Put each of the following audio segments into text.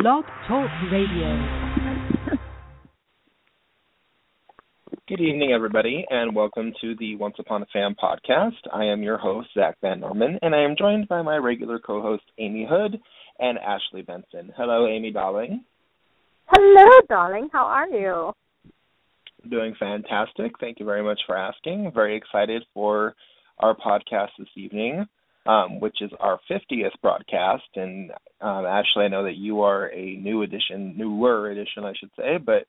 Blog Talk Radio. Good evening, everybody, and welcome to the Once Upon a Fan podcast. I am your host, Zach Van Norman, and I am joined by my regular co host, Amy Hood and Ashley Benson. Hello, Amy, darling. Hello, darling. How are you? Doing fantastic. Thank you very much for asking. Very excited for our podcast this evening um, which is our 50th broadcast. And um, Ashley, I know that you are a new edition, newer edition, I should say, but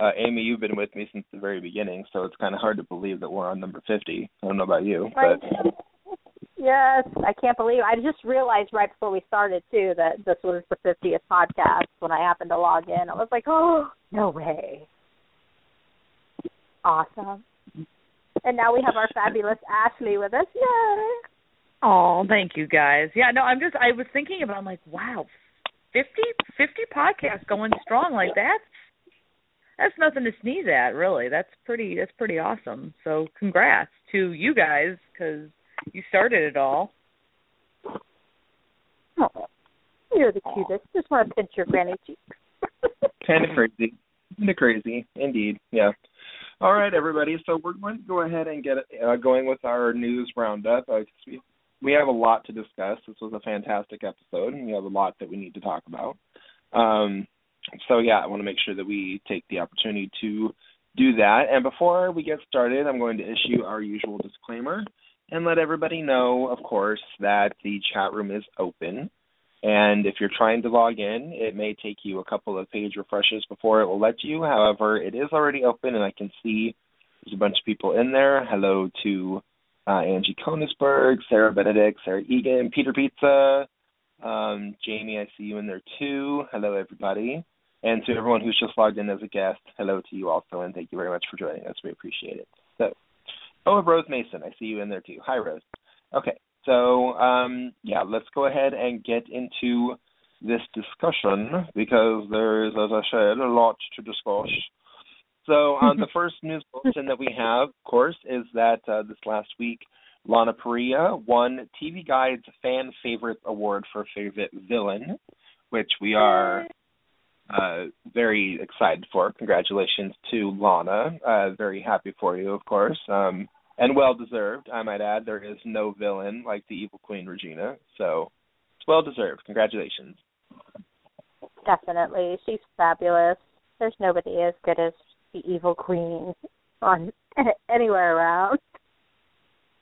uh, Amy, you've been with me since the very beginning, so it's kind of hard to believe that we're on number 50. I don't know about you, but. Yes, I can't believe. I just realized right before we started too that this was the 50th podcast when I happened to log in. I was like, "Oh, no way!" Awesome. And now we have our fabulous Ashley with us. Yay! Oh, thank you guys. Yeah, no, I'm just I was thinking about I'm like, wow, 50 50 podcasts going strong like that. That's nothing to sneeze at, really. That's pretty that's pretty awesome. So, congrats to you guys cuz you started it all. Oh, you're the cutest. Just want to pinch your granny cheeks. kind of crazy. Kind of crazy, indeed. Yeah. All right, everybody. So we're going to go ahead and get uh, going with our news roundup. Uh, we we have a lot to discuss. This was a fantastic episode, and we have a lot that we need to talk about. Um, so yeah, I want to make sure that we take the opportunity to do that. And before we get started, I'm going to issue our usual disclaimer and let everybody know, of course, that the chat room is open. And if you're trying to log in, it may take you a couple of page refreshes before it will let you. However, it is already open, and I can see there's a bunch of people in there. Hello to uh, Angie Konisberg, Sarah Benedict, Sarah Egan, Peter Pizza, um, Jamie, I see you in there too. Hello, everybody. And to everyone who's just logged in as a guest, hello to you also, and thank you very much for joining us. We appreciate it. So, oh, Rose Mason, I see you in there too. Hi, Rose. Okay, so um, yeah, let's go ahead and get into this discussion because there's, as I said, a lot to discuss. So um, the first news bulletin that we have, of course, is that uh, this last week, Lana Parrilla won TV Guide's Fan Favorite Award for Favorite Villain, which we are uh, very excited for. Congratulations to Lana. Uh, very happy for you, of course, um, and well deserved. I might add, there is no villain like the evil Queen Regina, so it's well deserved. Congratulations. Definitely, she's fabulous. There's nobody as good as the evil queen on anywhere around.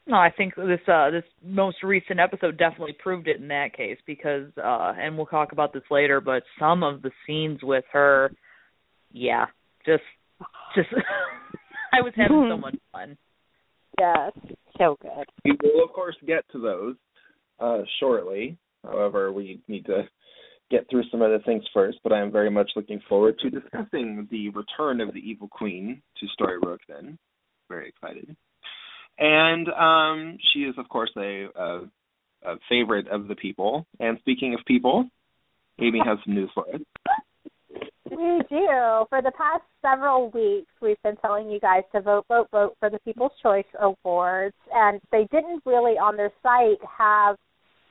No, I think this uh this most recent episode definitely proved it in that case because uh and we'll talk about this later, but some of the scenes with her yeah, just just I was having so much fun. Yes, so good. We will of course get to those uh shortly. However, we need to get through some other things first, but I am very much looking forward to discussing the return of the Evil Queen to Storybrooke then. Very excited. And um, she is, of course, a, a, a favorite of the people. And speaking of people, Amy has some news for us. We do. For the past several weeks, we've been telling you guys to vote, vote, vote for the People's Choice Awards. And they didn't really, on their site, have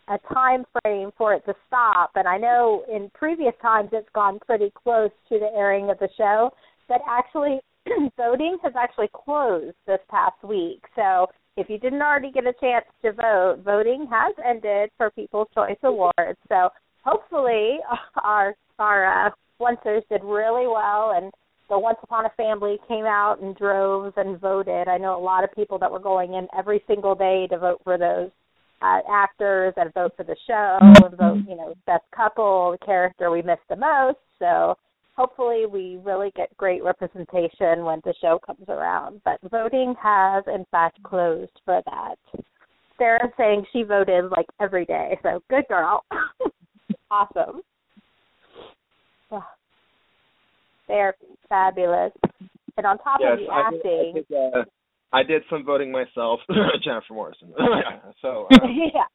a time frame for it to stop. And I know in previous times it's gone pretty close to the airing of the show, but actually voting has actually closed this past week. So if you didn't already get a chance to vote, voting has ended for People's Choice Awards. So hopefully our our uh, oncers did really well and the Once Upon a Family came out in droves and voted. I know a lot of people that were going in every single day to vote for those uh, actors that vote for the show, vote mm-hmm. you know best couple, the character we miss the most. So hopefully we really get great representation when the show comes around. But voting has in fact closed for that. Sarah saying she voted like every day, so good girl. awesome. They're fabulous. And on top yes, of the acting, I think, uh, I did some voting myself, Jennifer Morrison. so uh, yeah,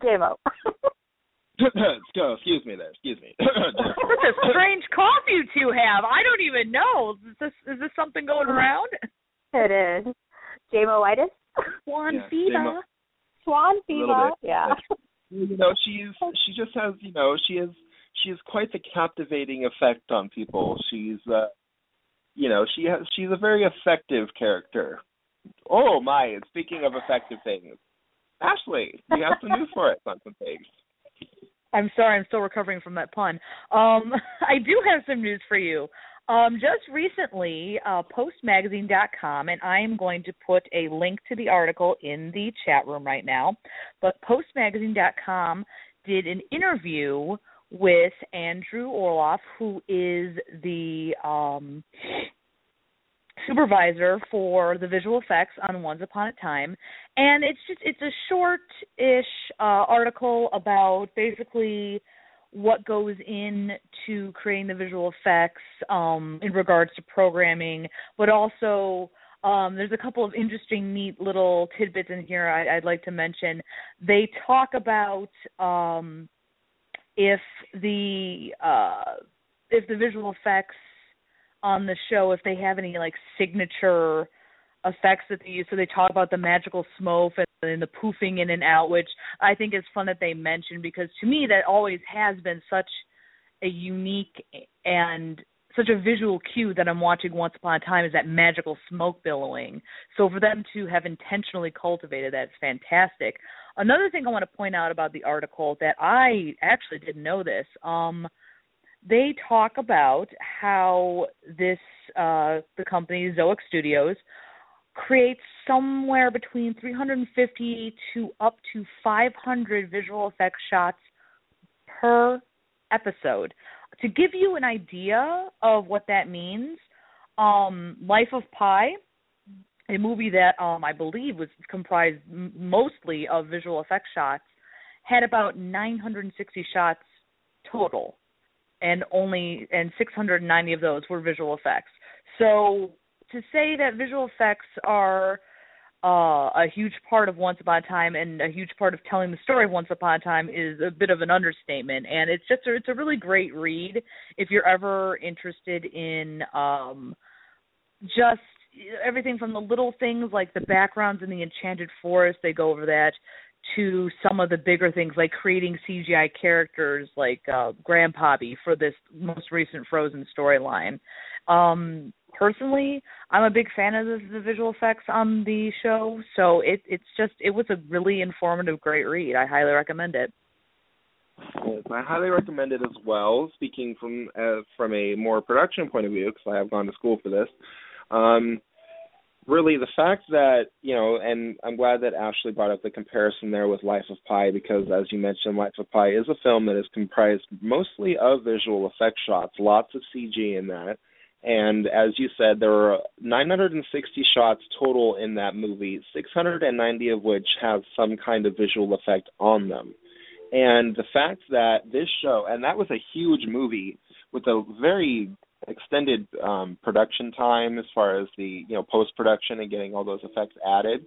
demo. excuse me there. Excuse me. What a strange cough you two have. I don't even know. Is this is this something going around? It is. Jamoitis. Swan yeah, fever. Swan fever. Yeah. You know, she's she just has you know she is she's quite the captivating effect on people. She's uh you know, she has she's a very effective character. Oh my, speaking of effective things. Ashley, you have some news for us on some things. I'm sorry, I'm still recovering from that pun. Um, I do have some news for you. Um, just recently, uh, postmagazine.com, and I am going to put a link to the article in the chat room right now. But postmagazine.com did an interview with Andrew Orloff, who is the um, supervisor for the visual effects on Once Upon a Time, and it's just it's a short-ish uh, article about basically what goes into creating the visual effects um, in regards to programming, but also um, there's a couple of interesting, neat little tidbits in here I, would like to mention. They talk about um, if the uh, if the visual effects on the show if they have any like signature effects that they use. So they talk about the magical smoke and, the poofing in and out, which I think is fun that they mention because to me that always has been such a unique and such a visual cue that I'm watching Once Upon a Time is that magical smoke billowing. So for them to have intentionally cultivated that is fantastic. Another thing I want to point out about the article that I actually didn't know this. Um, they talk about how this uh, the company Zoic Studios creates somewhere between 350 to up to 500 visual effects shots per episode. To give you an idea of what that means, um, Life of Pi, a movie that um, I believe was comprised mostly of visual effects shots, had about 960 shots total and only and 690 of those were visual effects. So to say that visual effects are uh, a huge part of Once Upon a Time and a huge part of telling the story of Once Upon a Time is a bit of an understatement. And it's just a, it's a really great read if you're ever interested in um, just everything from the little things like the backgrounds in the Enchanted Forest. They go over that to some of the bigger things like creating CGI characters like uh, Grandpappy for this most recent Frozen storyline. Um, personally, I'm a big fan of the, the visual effects on the show, so it, it's just it was a really informative, great read. I highly recommend it. Yes, I highly recommend it as well. Speaking from uh, from a more production point of view, because I have gone to school for this. Um, really the fact that you know, and I'm glad that Ashley brought up the comparison there with Life of Pi because, as you mentioned, Life of Pi is a film that is comprised mostly of visual effect shots, lots of CG in that. And as you said, there were 960 shots total in that movie, 690 of which have some kind of visual effect on them. And the fact that this show, and that was a huge movie with a very extended um, production time as far as the you know post production and getting all those effects added.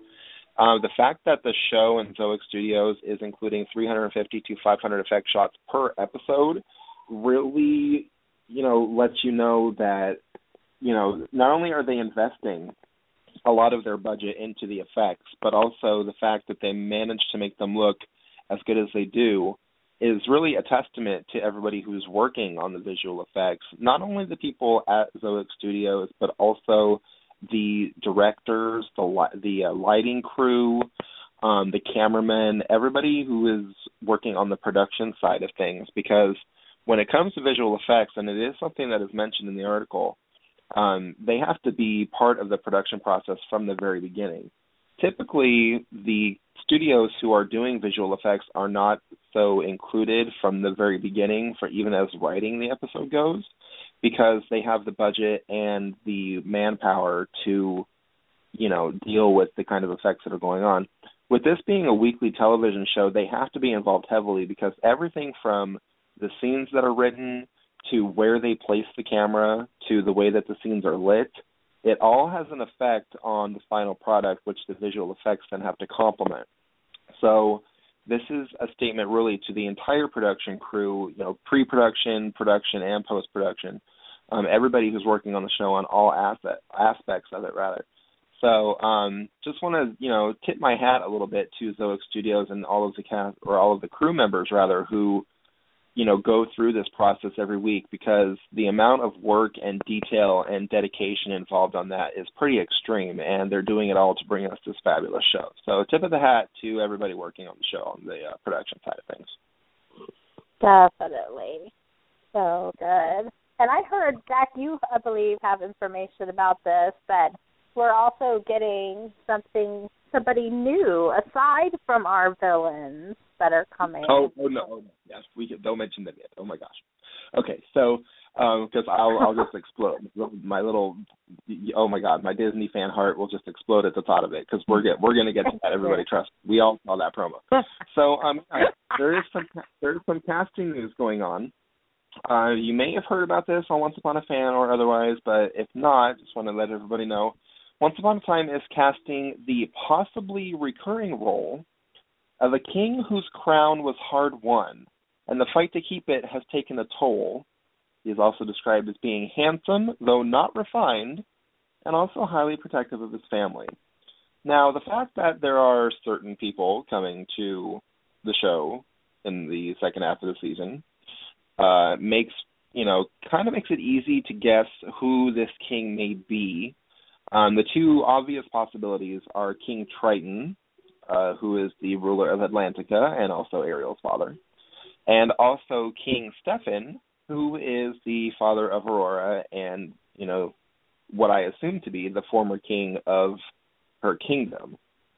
Uh, the fact that the show in Zoic Studios is including 350 to 500 effect shots per episode really, you know, lets you know that, you know, not only are they investing a lot of their budget into the effects, but also the fact that they manage to make them look as good as they do is really a testament to everybody who's working on the visual effects, not only the people at Zoic Studios, but also the directors, the the uh, lighting crew, um, the cameramen, everybody who is working on the production side of things. Because when it comes to visual effects, and it is something that is mentioned in the article, um, they have to be part of the production process from the very beginning. Typically, the studios who are doing visual effects are not so included from the very beginning for even as writing the episode goes because they have the budget and the manpower to you know deal with the kind of effects that are going on. With this being a weekly television show they have to be involved heavily because everything from the scenes that are written to where they place the camera to the way that the scenes are lit it all has an effect on the final product, which the visual effects then have to complement. So this is a statement really to the entire production crew, you know, pre-production, production, and post-production. Um, everybody who's working on the show on all asset, aspects of it, rather. So, um, just want to, you know, tip my hat a little bit to Zoic Studios and all of the cast or all of the crew members rather who you know go through this process every week because the amount of work and detail and dedication involved on that is pretty extreme and they're doing it all to bring us this fabulous show. So tip of the hat to everybody working on the show on the uh, production side of things. Definitely. So good. And i heard Zach you i believe have information about this that we're also getting something somebody new aside from our villains that are coming. Oh, oh no, oh, no. yes, we can, don't mention them yet. Oh my gosh. Okay, so because um, I'll I'll just explode. My little oh my god, my Disney fan heart will just explode at the thought of it because we're get we're gonna get to that. Everybody trust. We all saw that promo. So um, there is some there is some casting news going on. Uh, you may have heard about this on Once Upon a Fan or otherwise, but if not, just want to let everybody know once Upon a Time is casting the possibly recurring role of a king whose crown was hard won, and the fight to keep it has taken a toll. He is also described as being handsome, though not refined, and also highly protective of his family. Now, the fact that there are certain people coming to the show in the second half of the season uh, makes you know kind of makes it easy to guess who this king may be um, the two obvious possibilities are King Triton, uh, who is the ruler of Atlantica and also Ariel's father, and also King Stefan, who is the father of Aurora and, you know, what I assume to be the former king of her kingdom.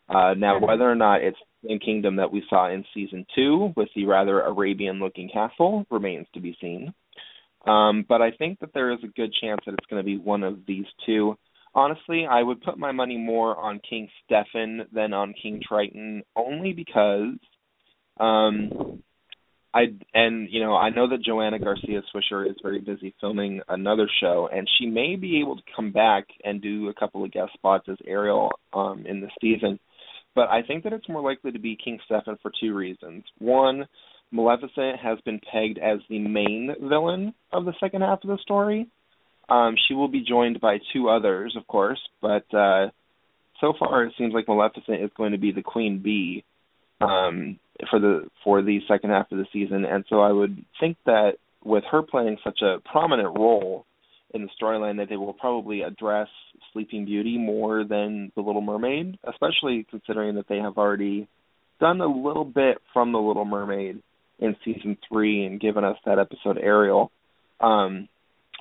Uh, now, mm-hmm. whether or not it's the same kingdom that we saw in season two with the rather Arabian looking castle remains to be seen. Um, but I think that there is a good chance that it's going to be one of these two honestly, I would put my money more on King Stefan than on King Triton, only because um I and you know I know that Joanna Garcia Swisher is very busy filming another show, and she may be able to come back and do a couple of guest spots as Ariel um, in the season. But I think that it's more likely to be King Stefan for two reasons. One, Maleficent has been pegged as the main villain of the second half of the story, um, she will be joined by two others, of course, but uh, so far it seems like Maleficent is going to be the queen bee um, for the for the second half of the season, and so I would think that with her playing such a prominent role in the storyline, that they will probably address Sleeping Beauty more than the Little Mermaid, especially considering that they have already done a little bit from the Little Mermaid in season three and given us that episode Ariel. Um,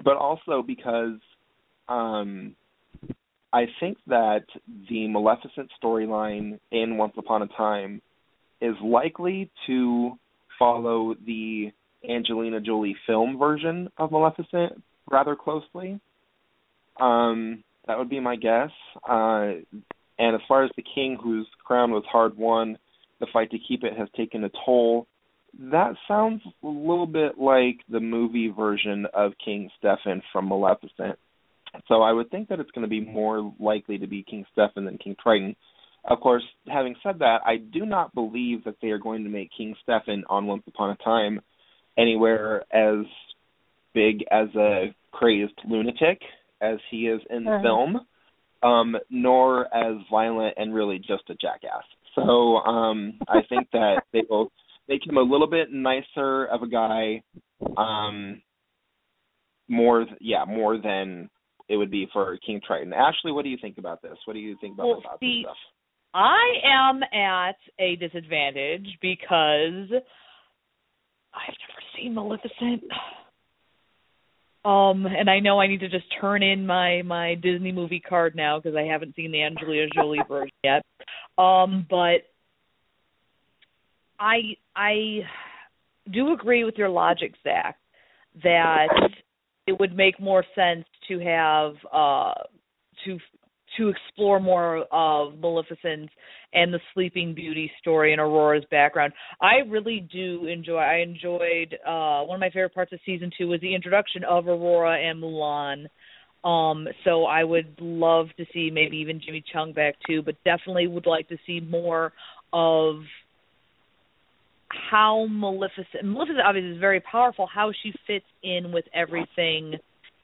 but also because um, I think that the Maleficent storyline in Once Upon a Time is likely to follow the Angelina Jolie film version of Maleficent rather closely. Um, that would be my guess. Uh, and as far as the king whose crown was hard won, the fight to keep it has taken a toll that sounds a little bit like the movie version of King Stefan from Maleficent. So I would think that it's going to be more likely to be King Stefan than King Triton. Of course, having said that, I do not believe that they are going to make King Stefan on Once Upon a Time anywhere as big as a crazed lunatic as he is in the uh-huh. film, um, nor as violent and really just a jackass. So um, I think that they will make him a little bit nicer of a guy um more th- yeah more than it would be for king triton. Ashley what do you think about this? What do you think about, well, about see, this stuff? I am at a disadvantage because i've never seen maleficent. Um and i know i need to just turn in my my disney movie card now because i haven't seen the angelina jolie version yet. Um but I I do agree with your logic, Zach, that it would make more sense to have uh to to explore more of Maleficent and the Sleeping Beauty story and Aurora's background. I really do enjoy. I enjoyed uh one of my favorite parts of season two was the introduction of Aurora and Mulan. Um, so I would love to see maybe even Jamie Chung back too, but definitely would like to see more of how Maleficent Maleficent obviously is very powerful, how she fits in with everything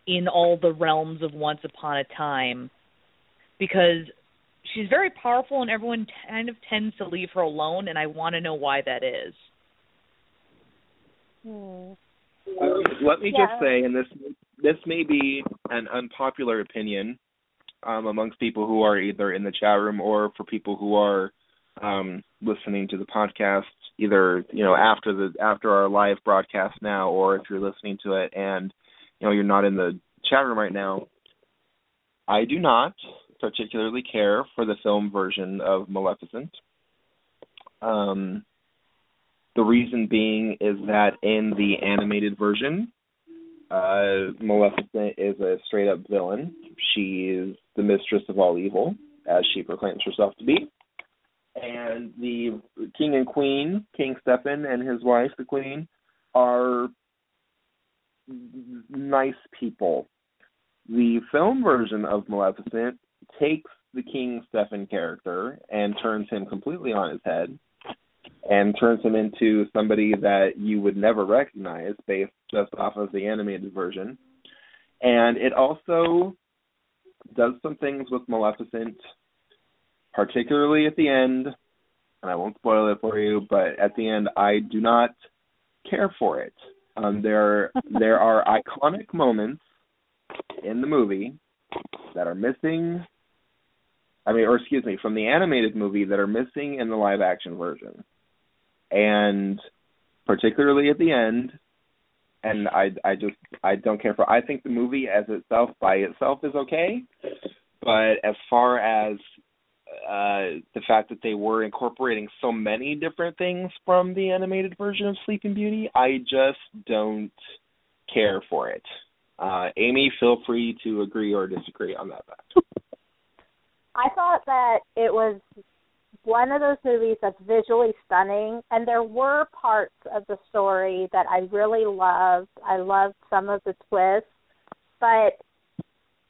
in all the realms of Once Upon a Time. Because she's very powerful and everyone kind of tends to leave her alone and I want to know why that is. Hmm. Let me Yeah. just say, and this this may be an unpopular opinion um, amongst people who are either in the chat room or for people who are um, listening to the podcast, either you know after the after our live broadcast now, or if you're listening to it and you know you're not in the chat room right now. I do not particularly care for the film version of Maleficent. Um, the reason being is that in the animated version, uh, Maleficent is a straight up villain. She is the mistress of all evil, as she proclaims herself to be. And the king and queen, King Stefan and his wife, the queen, are nice people. The film version of Maleficent takes the King Stefan character and turns him completely on his head and turns him into somebody that you would never recognize based just off of the animated version. And it also does some things with Maleficent, particularly at the end, and I won't spoil it for you, but at the end I do not care for it. Um, there there are iconic moments in the movie that are missing I mean or excuse me, from the animated movie that are missing in the live action version and particularly at the end and i i just i don't care for i think the movie as itself by itself is okay but as far as uh the fact that they were incorporating so many different things from the animated version of sleeping beauty i just don't care for it uh amy feel free to agree or disagree on that fact I thought that it was one of those movies that's visually stunning, and there were parts of the story that I really loved. I loved some of the twists, but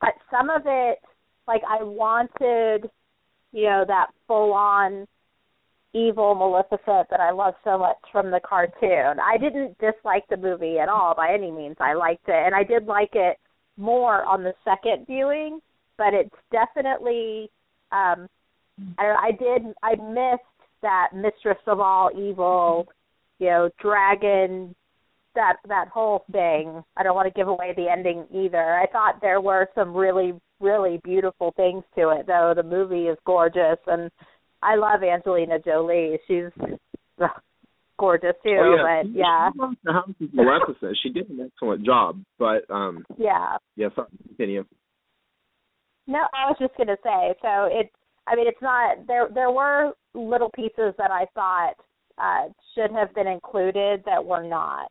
but some of it, like I wanted, you know, that full on evil Maleficent that I love so much from the cartoon. I didn't dislike the movie at all by any means. I liked it, and I did like it more on the second viewing but it's definitely um I I did I missed that mistress of all evil, you know, dragon that that whole thing. I don't want to give away the ending either. I thought there were some really really beautiful things to it though. The movie is gorgeous and I love Angelina Jolie. She's ugh, gorgeous too, oh, yeah. but yeah. The house Maleficent. She did an excellent job, but um Yeah. yeah, sorry, continue. No, I was just gonna say. So it's. I mean, it's not. There. There were little pieces that I thought uh, should have been included that were not.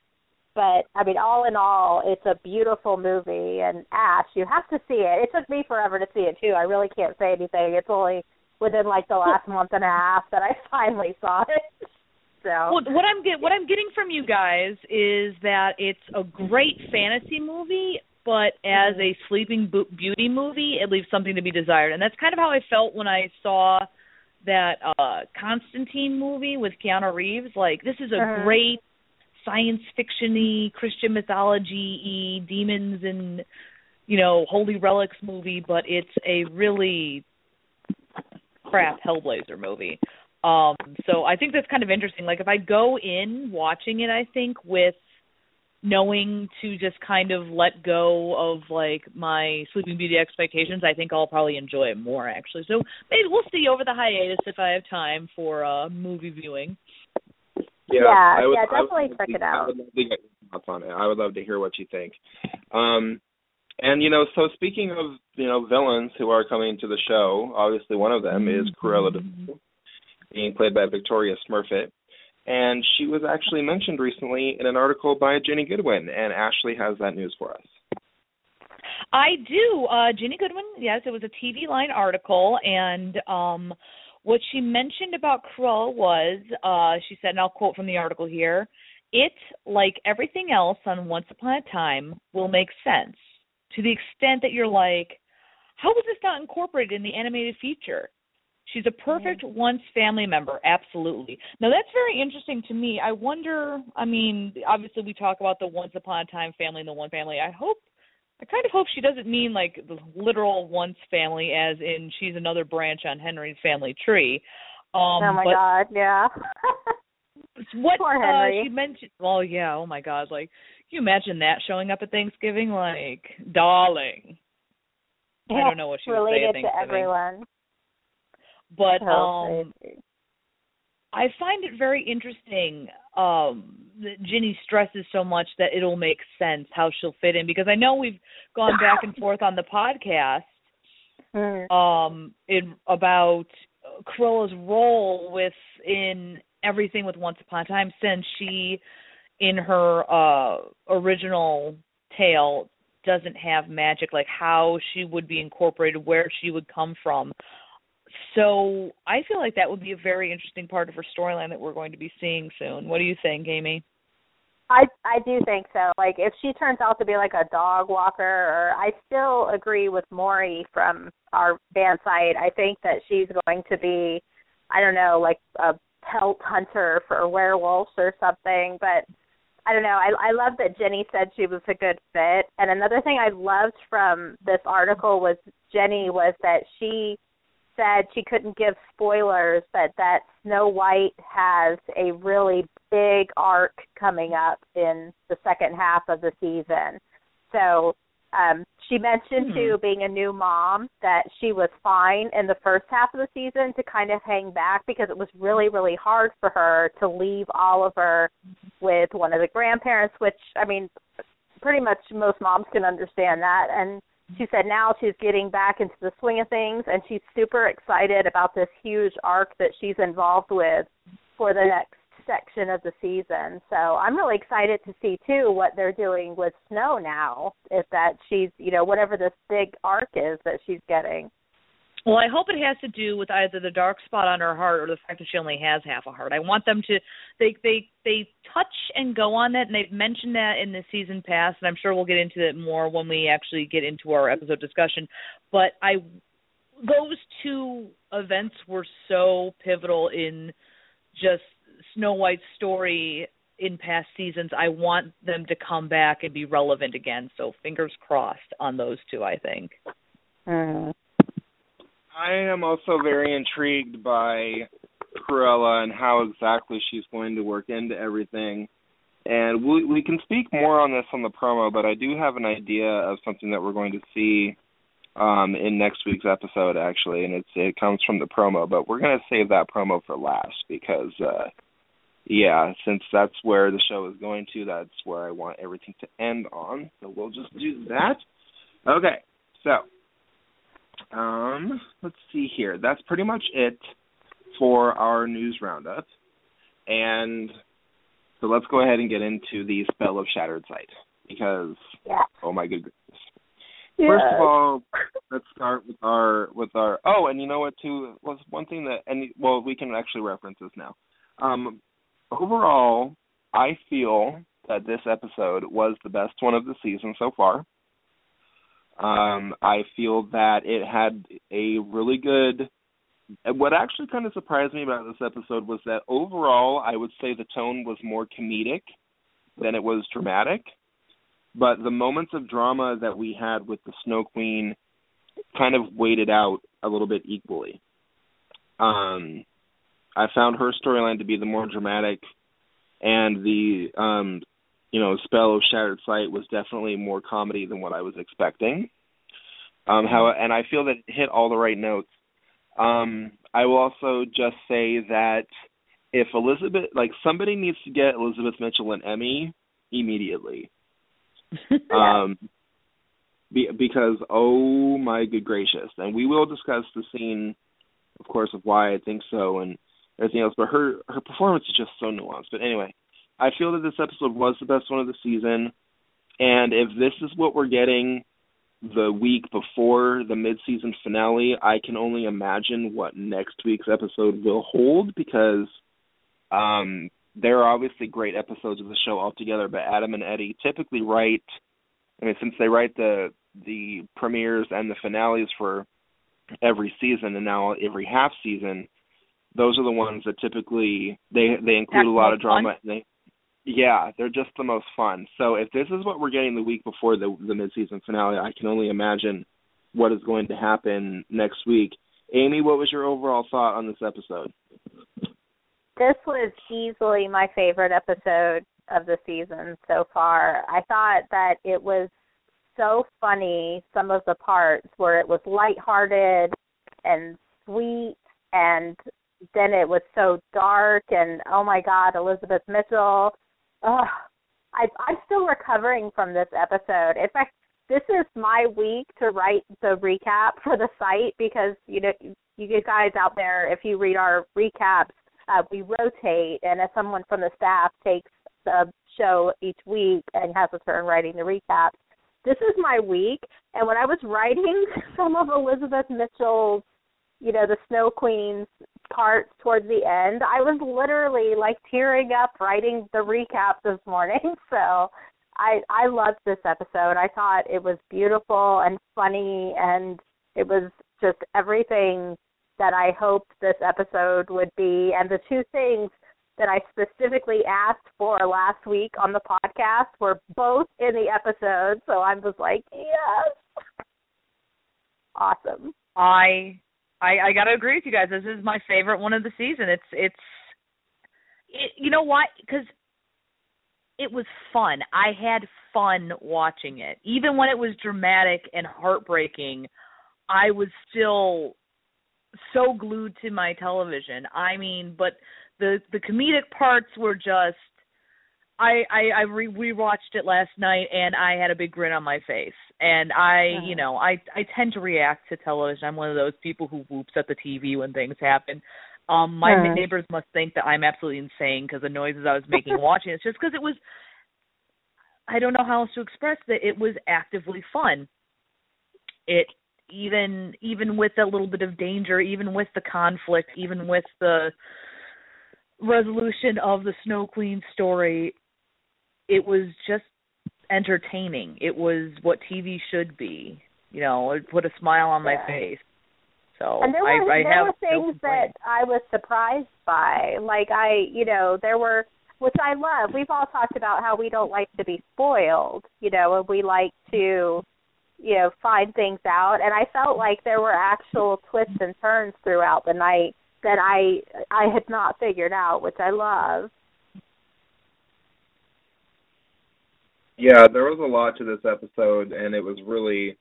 But I mean, all in all, it's a beautiful movie. And Ash, you have to see it. It took me forever to see it too. I really can't say anything. It's only within like the last month and a half that I finally saw it. So Well, what I'm get, what I'm getting from you guys is that it's a great fantasy movie, but as a Sleeping Beauty movie, it leaves something to be desired, and that's kind of how I felt when I saw that uh Constantine movie with Keanu Reeves. Like, this is a Uh-huh. great science fictiony Christian mythology demons and you know holy relics movie, but it's a really crap Hellblazer movie. Um, so I think that's kind of interesting. Like if I go in watching it, I think with knowing to just kind of let go of like my Sleeping Beauty expectations, I think I'll probably enjoy it more actually. So maybe we'll see over the hiatus if I have time for uh movie viewing. Yeah, Yeah, I would, yeah, would definitely love check it out. I would love to get your thoughts on it. I would love to hear what you think. Um, and you know, so speaking of you know villains who are coming to the show, obviously one of them is Cruella Vil, being played by Victoria Smurfit, and she was actually mentioned recently in an article by Ginny Goodwin, and Ashley has that news for us. I do. Uh Ginny Goodwin, yes, it was a TV Line article and um what she mentioned about Cruella was uh she said and I'll quote from the article here, it like everything else on Once Upon a Time will make sense to the extent that you're like how was this not incorporated in the animated feature? She's a perfect once family member, absolutely. Now that's very interesting to me. I wonder, I mean, obviously we talk about the once upon a time family and the one family. I hope I kind of hope she doesn't mean like the literal once family, as in she's another branch on Henry's family tree. Um, oh my but god, yeah. what Poor uh, she mentioned. Well, yeah. Oh my God! Like, can you imagine that showing up at Thanksgiving? Like, darling. I don't know what she would say related at to everyone. But um, crazy. I find it very interesting um Ginny stresses so much that it'll make sense how she'll fit in because I know we've gone back and forth on the podcast Mm. um in about Cruella's role within everything with Once Upon a Time since she in her uh original tale doesn't have magic like how she would be incorporated where she would come from so I feel like that would be a very interesting part of her storyline that we're going to be seeing soon. What do you think, Amy? I I do think so. Like if she turns out to be like a dog walker, or I still agree with Maury from our band site. I think that she's going to be, I don't know, like a pelt hunter for werewolves or something. But I don't know. I I love that Ginny said she was a good fit. And another thing I loved from this article was Ginny was that she said she couldn't give spoilers, but that Snow White has a really big arc coming up in the second half of the season. So um she mentioned Hmm. too being a new mom that she was fine in the first half of the season to kind of hang back because it was really really hard for her to leave Oliver with one of the grandparents which I mean pretty much most moms can understand that and she said now she's getting back into the swing of things and she's super excited about this huge arc that she's involved with for the next section of the season. So I'm really excited to see too what they're doing with Snow now. If that she's you know, whatever this big arc is that she's getting. Well, I hope it has to do with either the dark spot on her heart or the fact that she only has half a heart. I want them to they they they touch and go on that and they've mentioned that in the season pass and I'm sure we'll get into it more when we actually get into our episode discussion. But I those two events were so pivotal in just Snow White's story in past seasons. I want them to come back and be relevant again. So fingers crossed on those two, I think. Mm. I am also very intrigued by Cruella and how exactly she's going to work into everything. And we we can speak more on this on the promo, but I do have an idea of something that we're going to see um in next week's episode actually, and it's it comes from the promo, but we're going to save that promo for last because uh yeah, since that's where the show is going to, that's where I want everything to end on. So we'll just do that. Okay. So, um, let's see here. That's pretty much it for our news roundup. And so let's go ahead and get into the spell of Shattered Sight because Yeah. oh my goodness. First of all, let's start with our with our oh, and you know what too was one thing that and well we can actually reference this now. Um overall, I feel that this episode was the best one of the season so far. Um, I feel that it had a really good. What actually kind of surprised me about this episode was that overall, I would say the tone was more comedic than it was dramatic. But the moments of drama that we had with the Snow Queen kind of weighted out a little bit equally. Um, I found her storyline to be the more dramatic, and the um, you know spell of Shattered Sight was definitely more comedy than what I was expecting. Um, how and I feel that it hit all the right notes. Um, I will also just say that if Elizabeth, like somebody needs to get Elizabeth Mitchell an Emmy immediately. Um, be, because oh my good gracious, and we will discuss the scene, of course, of why I think so and everything else. But her her performance is just so nuanced. But anyway, I feel that this episode was the best one of the season, and if this is what we're getting the week before the mid-season finale, I can only imagine what next week's episode will hold because um there are obviously great episodes of the show altogether, but Adam and Eddie typically write I mean since they write the the premieres and the finales for every season and now every half season, those are the ones that typically they they include That's a lot of drama. They yeah, they're just the most fun. So if this is what we're getting the week before the the mid season finale, I can only imagine what is going to happen next week. Amy, what was your overall thought on this episode? this was easily my favorite episode of the season so far. I thought that it was so funny some of the parts where it was lighthearted and sweet and then it was so dark and oh my god elizabeth mitchell Ugh, I, i'm still recovering from this episode. In fact this is my week to write the recap for the site because you know you guys out there if you read our recaps uh, we rotate and as someone from the staff takes the show each week and has a turn writing the recap this is my week. And when i was writing some of elizabeth mitchell's you know the snow queen's parts towards the end i was literally like tearing up writing the recap this morning so i i loved this episode i thought it was beautiful and funny and it was just everything that i hoped this episode would be and the two things that I specifically asked for last week on the podcast were both in the episode. So I was like, yes. Awesome. I I I got to agree with you guys. This is my favorite one of the season. It's it's it, you know why? Cuz it was fun. I had fun watching it. Even when it was dramatic and heartbreaking, I was still so glued to my television. I mean, but the the comedic parts were just I I, I re rewatched it last night and I had a big grin on my face. And I, you know, I I tend to react to television. I'm one of those people who whoops at the TV when things happen. Um my uh neighbors must think that I'm absolutely insane because the noises I was making watching it's just because it was I don't know how else to express that it was actively fun. It even even with a little bit of danger, even with the conflict, even with the resolution of the Snow Queen story, it was just entertaining. It was what TV should be. You know, it put a smile on my face. So and there were, I, there have were things no that I was surprised by. Like I, you know, there were which I love. We've all talked about how we don't like to be spoiled, you know, and we like to, you know, find things out. And I felt like there were actual twists and turns throughout the night that I I had not figured out, which I love. Yeah, there was a lot to this episode, and it was really,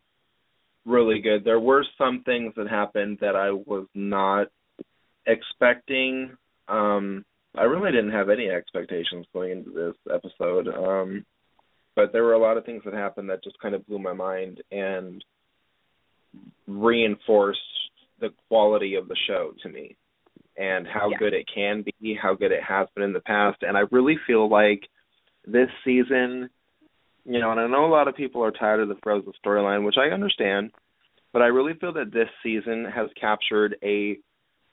really good. There were some things that happened that I was not expecting. Um, I really didn't have any expectations going into this episode, um, but there were a lot of things that happened that just kind of blew my mind and reinforced the quality of the show to me and how yeah. good it can be, how good it has been in the past. And I really feel like this season, you know, and I know a lot of people are tired of the Frozen storyline, which I understand, but I really feel that this season has captured a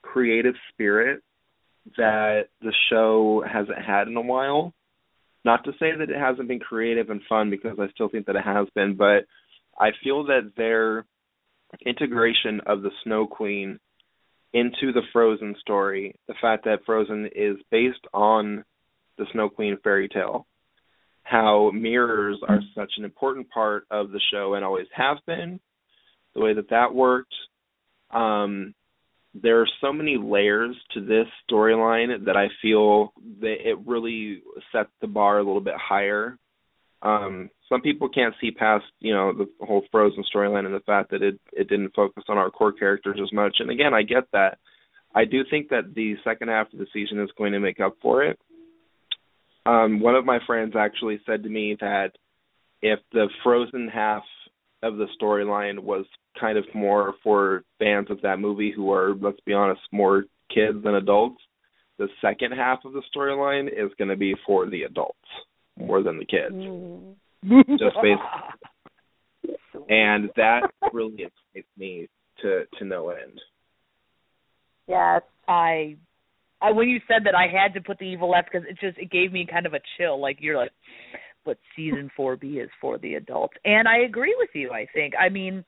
creative spirit that the show hasn't had in a while. Not to say that it hasn't been creative and fun because I still think that it has been, but I feel that their integration of the Snow Queen into the Frozen story, the fact that Frozen is based on the Snow Queen fairy tale, how mirrors are such an important part of the show and always have been, the way that that worked. Um, there are so many layers to this storyline that I feel that it really sets the bar a little bit higher. Um, some people can't see past you know the whole Frozen storyline and the fact that it it didn't focus on our core characters as much. And again, I get that. I do think that the second half of the season is going to make up for it. Um, one of my friends actually said to me that if the Frozen half of the storyline was kind of more for fans of that movie who are, let's be honest, more kids than adults, the second half of the storyline is going to be for the adults more than the kids. Mm just based and that really excites me to to no end. Yes. I I when you said that I had to put the evil left because it just it gave me kind of a chill. Like you're like, but season four B is for the adults, and I agree with you. I think. I mean,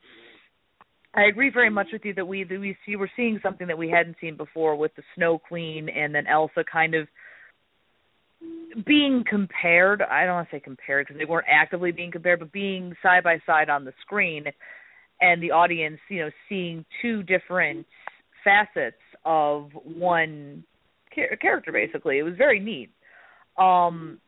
I agree very much with you that we that we see we're seeing something that we hadn't seen before with the Snow Queen and then Elsa kind of being compared i don't want to say compared because they weren't actively being compared but being side by side on the screen and the audience you know seeing two different facets of one char- character basically. It was very neat. Um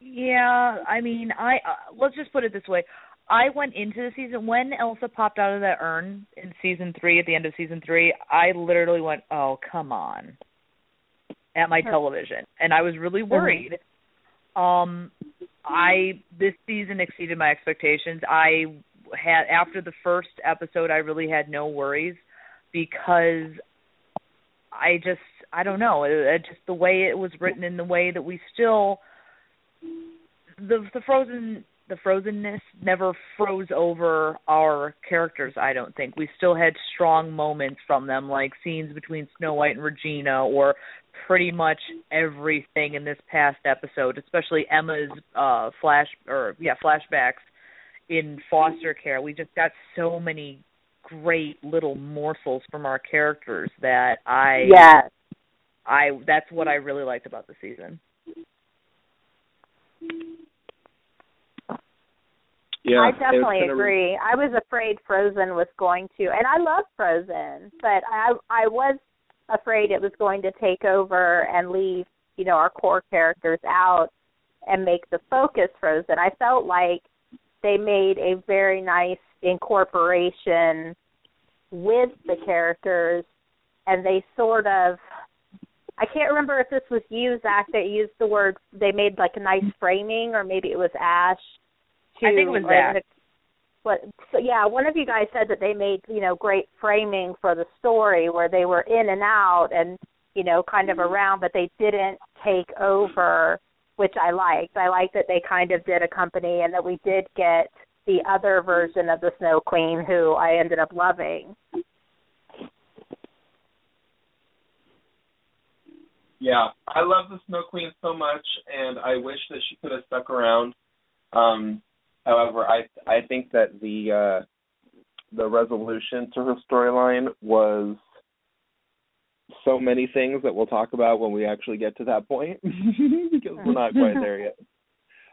yeah, I mean, I uh, let's just put it this way. I went into the season when Elsa popped out of that urn in season 3 at the end of season 3, I literally went, "Oh, come on." at my television and I was really worried. Um I this season exceeded my expectations. I had after the first episode I really had no worries because I just I don't know, it, it just the way it was written in the way that we still the the frozen the frozenness never froze over our characters i don't think. We still had strong moments from them like scenes between snow white and regina or pretty much everything in this past episode especially emma's uh flash or yeah flashbacks in foster care. We just got so many great little morsels from our characters that i yeah i that's what i really liked about the season Yeah, I definitely been a- agree. I was afraid Frozen was going to, and I love Frozen, but I I was afraid it was going to take over and leave, you know, our core characters out and make the focus Frozen. I felt like they made a very nice incorporation with the characters, and they sort of. I can't remember if this was you, Zach, that used the word. They made like a nice framing, or maybe it was Ash to I think it was the- What so yeah, one of you guys said that they made, you know, great framing for the story where they were in and out and, you know, kind of mm-hmm. around but they didn't take over, which I liked. I liked that they kind of did accompany and that we did get the other version of the Snow Queen who I ended up loving. Yeah, I love the Snow Queen so much, and I wish that she could have stuck around. Um, however, I I think that the uh, the resolution to her storyline was so many things that we'll talk about when we actually get to that point because we're not quite there yet.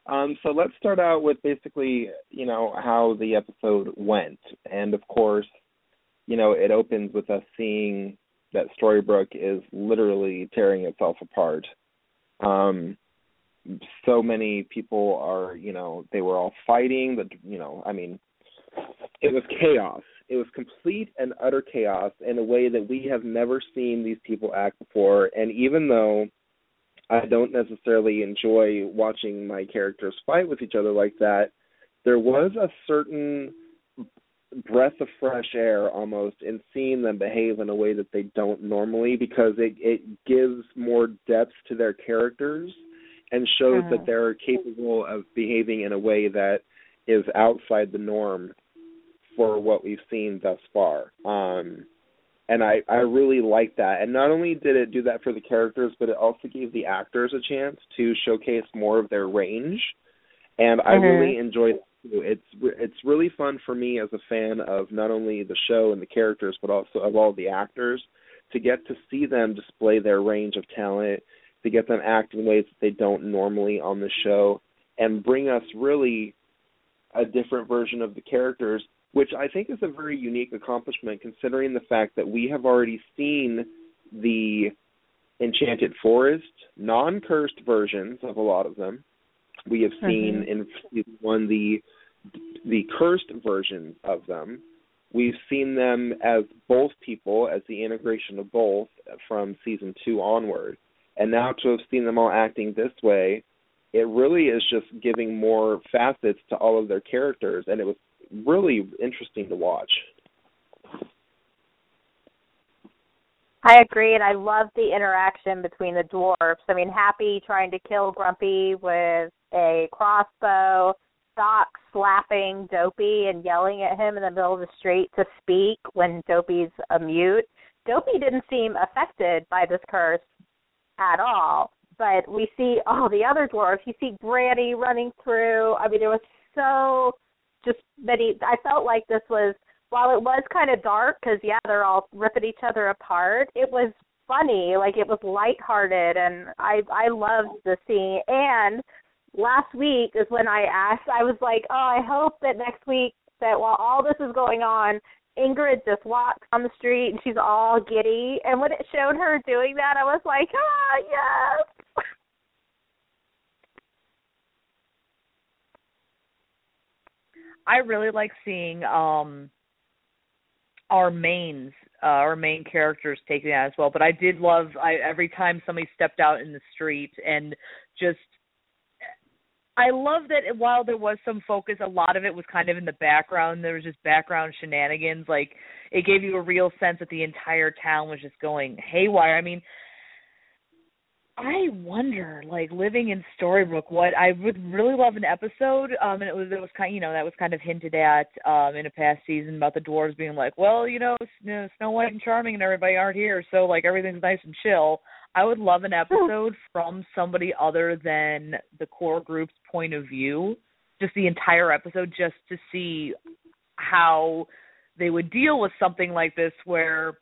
Um, so let's start out with basically, you know, how the episode went, and of course, you know, it opens with us seeing that Storybrooke is literally tearing itself apart. Um, so many people are, you know, they were all fighting. That you know, I mean, it was chaos. It was complete and utter chaos in a way that we have never seen these people act before. And even though I don't necessarily enjoy watching my characters fight with each other like that, there was a certain breath of fresh air almost in seeing them behave in a way that they don't normally because it it gives more depth to their characters and shows that they're capable of behaving in a way that is outside the norm for what we've seen thus far. Um and I I really like that. And not only did it do that for the characters, but it also gave the actors a chance to showcase more of their range. And I Mhm. really enjoyed too. It's it's really fun for me as a fan of not only the show and the characters, but also of all the actors to get to see them display their range of talent, to get them act in ways that they don't normally on the show, and bring us really a different version of the characters, which I think is a very unique accomplishment considering the fact that we have already seen the Enchanted Forest, non cursed versions of a lot of them. We have seen mm-hmm. in season one the the cursed versions of them. We've seen them as both people, as the integration of both from season two onward. And now to have seen them all acting this way, it really is just giving more facets to all of their characters, and it was really interesting to watch. I agree, and I love the interaction between the dwarfs. I mean, Happy trying to kill Grumpy with a crossbow, Doc slapping Dopey and yelling at him in the middle of the street to speak when Dopey's a mute. Dopey didn't seem affected by this curse at all, but we see all the other dwarfs. You see Granny running through. I mean, there was so just many. I felt like this was while it was kind of dark because yeah they're all ripping each other apart it was funny like it was lighthearted and i i loved the scene and last week is when i asked i was like oh i hope that next week that while all this is going on Ingrid just walks on the street and she's all giddy. And when it showed her doing that, I was like, ah, yes. I really like seeing um our mains, uh, our main characters taking that as well. But I did love I every time somebody stepped out in the street and just I love that while there was some focus, a lot of it was kind of in the background. There was just background shenanigans. Like it gave you a real sense that the entire town was just going haywire. I mean, I wonder, like living in Storybrooke, what I would really love an episode. Um, and it was it was kind, you know, that was kind of hinted at um in a past season about the dwarves being like, well, you know, Snow White and Charming and everybody aren't here, so like everything's nice and chill. I would love an episode from somebody other than the core group's point of view, just the entire episode, just to see how they would deal with something like this. Where,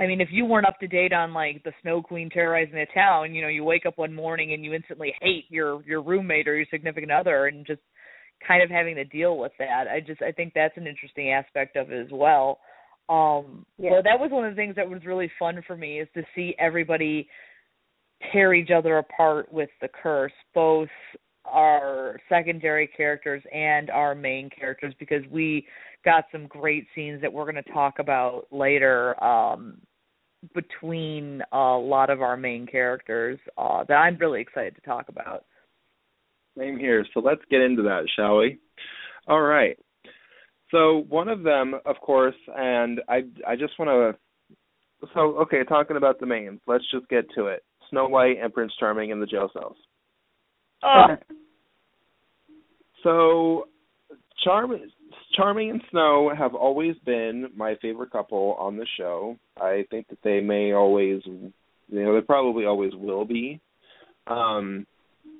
I mean, if you weren't up to date on like the Snow Queen terrorizing the town, you know, you wake up one morning and you instantly hate your your roommate or your significant other, and just kind of having to deal with that. I just I think that's an interesting aspect of it as well. Um, yeah. So that was one of the things that was really fun for me is to see everybody tear each other apart with the curse, both our secondary characters and our main characters, because we got some great scenes that we're going to talk about later um, between a lot of our main characters uh, that I'm really excited to talk about. Same here. So let's get into that, shall we? All right. So one of them, of course, and I I just want to. So okay, talking about the mains, let's just get to it. Snow White and Prince Charming in the jail cells. Oh. So, Charm, Charming and Snow have always been my favorite couple on the show. I think that they may always, you know, they probably always will be. Um,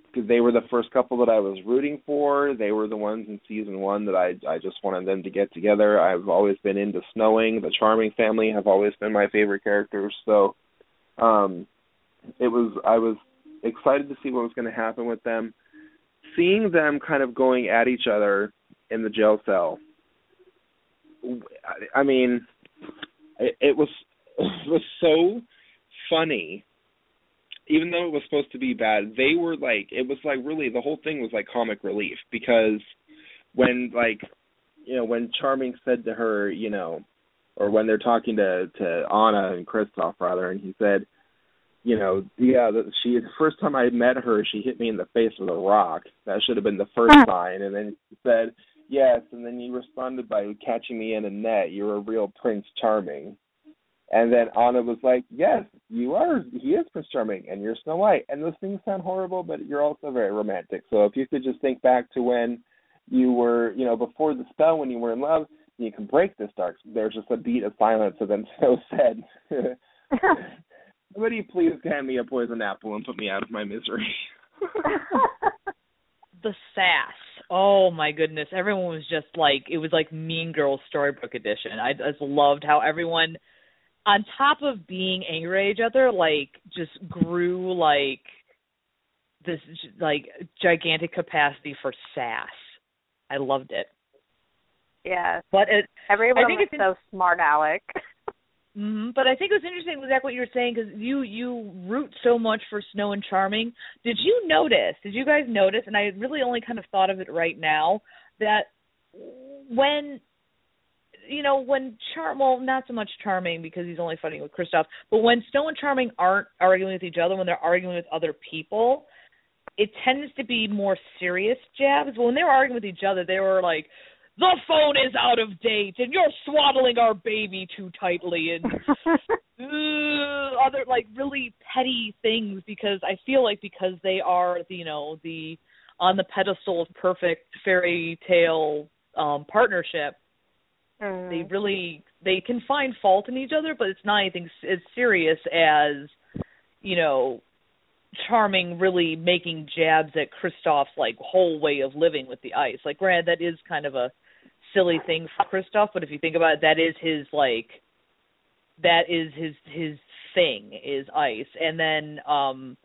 because they were the first couple that I was rooting for. They were the ones in season one that I I just wanted them to get together. I've always been into snowing. The Charming family have always been my favorite characters. So, um, it was I was excited to see what was going to happen with them. Seeing them kind of going at each other in the jail cell. I mean, it, it was it was so funny even though it was supposed to be bad, they were like it was like really the whole thing was like comic relief because when like you know when Charming said to her, you know, or when they're talking to to Anna and Kristoff rather, and he said, you know, yeah, she the first time I met her, she hit me in the face with a rock. That should have been the first sign, and then he said. Yes, and then you responded by catching me in a net. You're a real Prince Charming. And then Anna was like, "Yes, you are. He is Prince Charming, and you're Snow White." And those things sound horrible, but you're also very romantic. So if you could just think back to when you were, you know, before the spell, when you were in love, you can break this dark. There's just a beat of silence, and then Snow said, "Somebody please hand me a poison apple and put me out of my misery." the sass. Oh my goodness! Everyone was just like it was like Mean Girls Storybrooke edition. I just loved how everyone on top of being angry at each other, like just grew like this like gigantic capacity for sass. I loved it. Yeah, but it, everyone I think was it's so smart, Alec. Mm-hmm. But I think it was interesting exactly what you were saying because you you root so much for Snow and Charming. Did you notice? Did you guys notice? And I really only kind of thought of it right now that when you know, when Char well, not so much Charming because he's only fighting with Kristoff, but when Snow and Charming aren't arguing with each other, when they're arguing with other people, it tends to be more serious jabs. When they were arguing with each other, they were like, "The phone is out of date, and you're swaddling our baby too tightly," and uh, other like really petty things. Because I feel like because they are, you know, the on the pedestal of perfect fairy tale um partnership Mm. They really they can find fault in each other, but it's not anything as serious as you know charming really making jabs at Kristoff's like whole way of living with the ice. Like granted that is kind of a silly thing for Kristoff, but if you think about it, that is his like that is his his thing is ice. And then um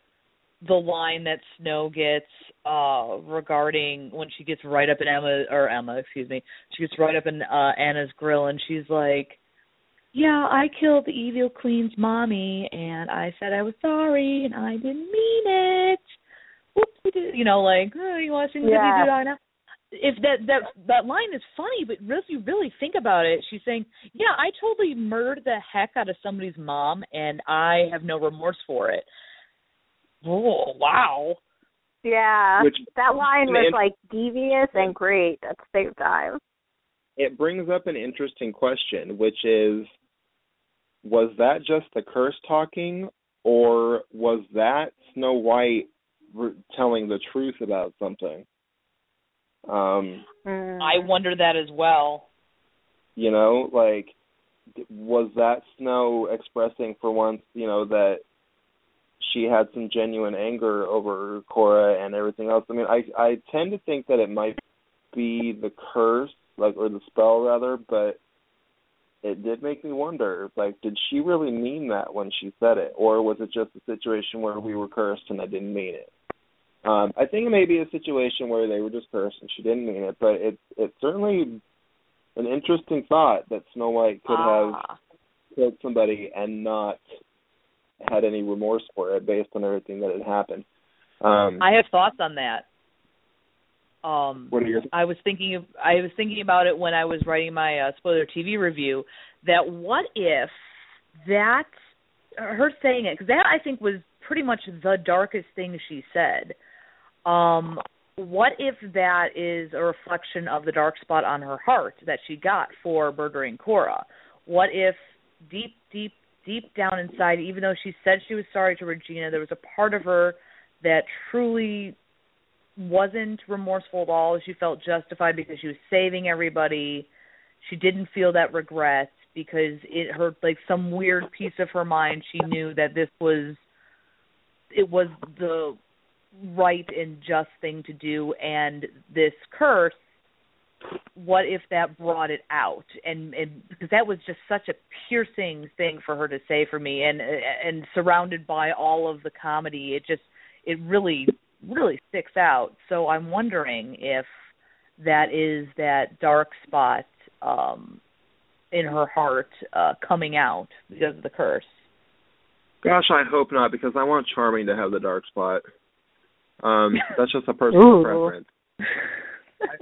the line that Snow gets uh regarding when she gets right up in Emma or Emma, excuse me. She gets right up in uh Anna's grill and she's like, "Yeah, I killed the evil queen's mommy and I said I was sorry and I didn't mean it." Whoopsie, you know, like, oh, you want to sing Yeah. yeah. If that that that line is funny, but really you really think about it, she's saying, "Yeah, I totally murdered the heck out of somebody's mom, and I have no remorse for it." Oh wow! Yeah. Which- that line was like devious and great at the same time. It brings up an interesting question, which is was that just the curse talking or was that Snow White re- telling the truth about something? Um, Mm. I wonder that as well. you know, like was that Snow expressing for once, you know, that she had some genuine anger over Cora and everything else. I mean, I I tend to think that it might be the curse, like or the spell rather, but it did make me wonder, like, did she really mean that when she said it, or was it just a situation where we were cursed and I didn't mean it? Um, I think it may be a situation where they were just cursed and she didn't mean it, but it's it's certainly an interesting thought that Snow White could have Ah. killed somebody and not had any remorse for it based on everything that had happened. Um, I have thoughts on that. Um, what are your I was thinking of I was thinking about it when I was writing my uh, spoiler TV review. That what if that her saying it because that I think was pretty much the darkest thing she said. Um, what if that is a reflection of the dark spot on her heart that she got for murdering Cora? What if deep, deep, deep down inside, even though she said she was sorry to Regina, there was a part of her that truly wasn't remorseful at all. She felt justified because she was saving everybody. She didn't feel that regret because it her like some weird piece of her mind she knew that this was it was the right and just thing to do and this curse what if that brought it out? And and because that was just such a piercing thing for her to say for me and and surrounded by all of the comedy it just it really really sticks out. So i'm wondering if that is that dark spot um in her heart uh coming out because of the curse. Gosh, I hope not because I want Charming to have the dark spot. Um, that's just a personal Ooh. preference.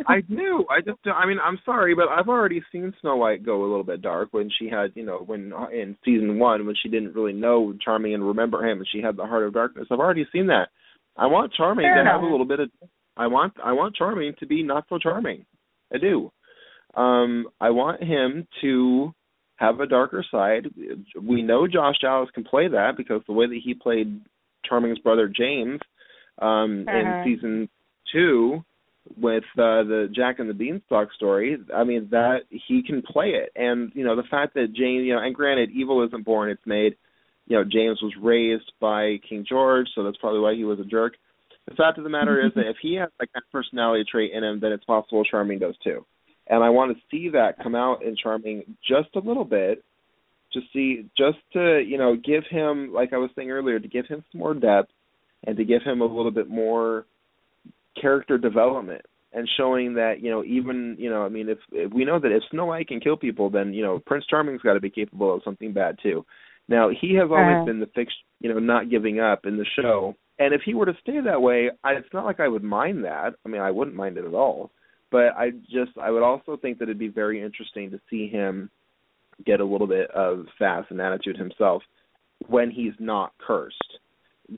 I, I do. I just. I mean, I'm sorry, but I've already seen Snow White go a little bit dark when she had, you know, when in season one when she didn't really know Charming and remember him, and she had the heart of darkness. I've already seen that. I want Charming to have a little bit of. I want. I want Charming to be not so charming. I do. Um, I want him to have a darker side. We know Josh Dallas can play that because the way that he played Charming's brother James um Uh-huh. in season two with uh the Jack and the Beanstalk story, I mean that he can play it. And, you know, the fact that James you know, and granted evil isn't born, it's made. You know, James was raised by King George, so that's probably why he was a jerk. The fact of the matter is that if he has like that personality trait in him, then it's possible Charming does too. And I want to see that come out in Charming just a little bit, to see just to you know give him like I was saying earlier to give him some more depth and to give him a little bit more character development and showing that you know even you know I mean if, if we know that if Snow White can kill people then you know Prince Charming's got to be capable of something bad too. Now he has always Uh-huh. been the fix you know not giving up in the show and if he were to stay that way I, it's not like I would mind that I mean I wouldn't mind it at all but I just I would also think that it'd be very interesting to see him get a little bit of sass and attitude himself when he's not cursed.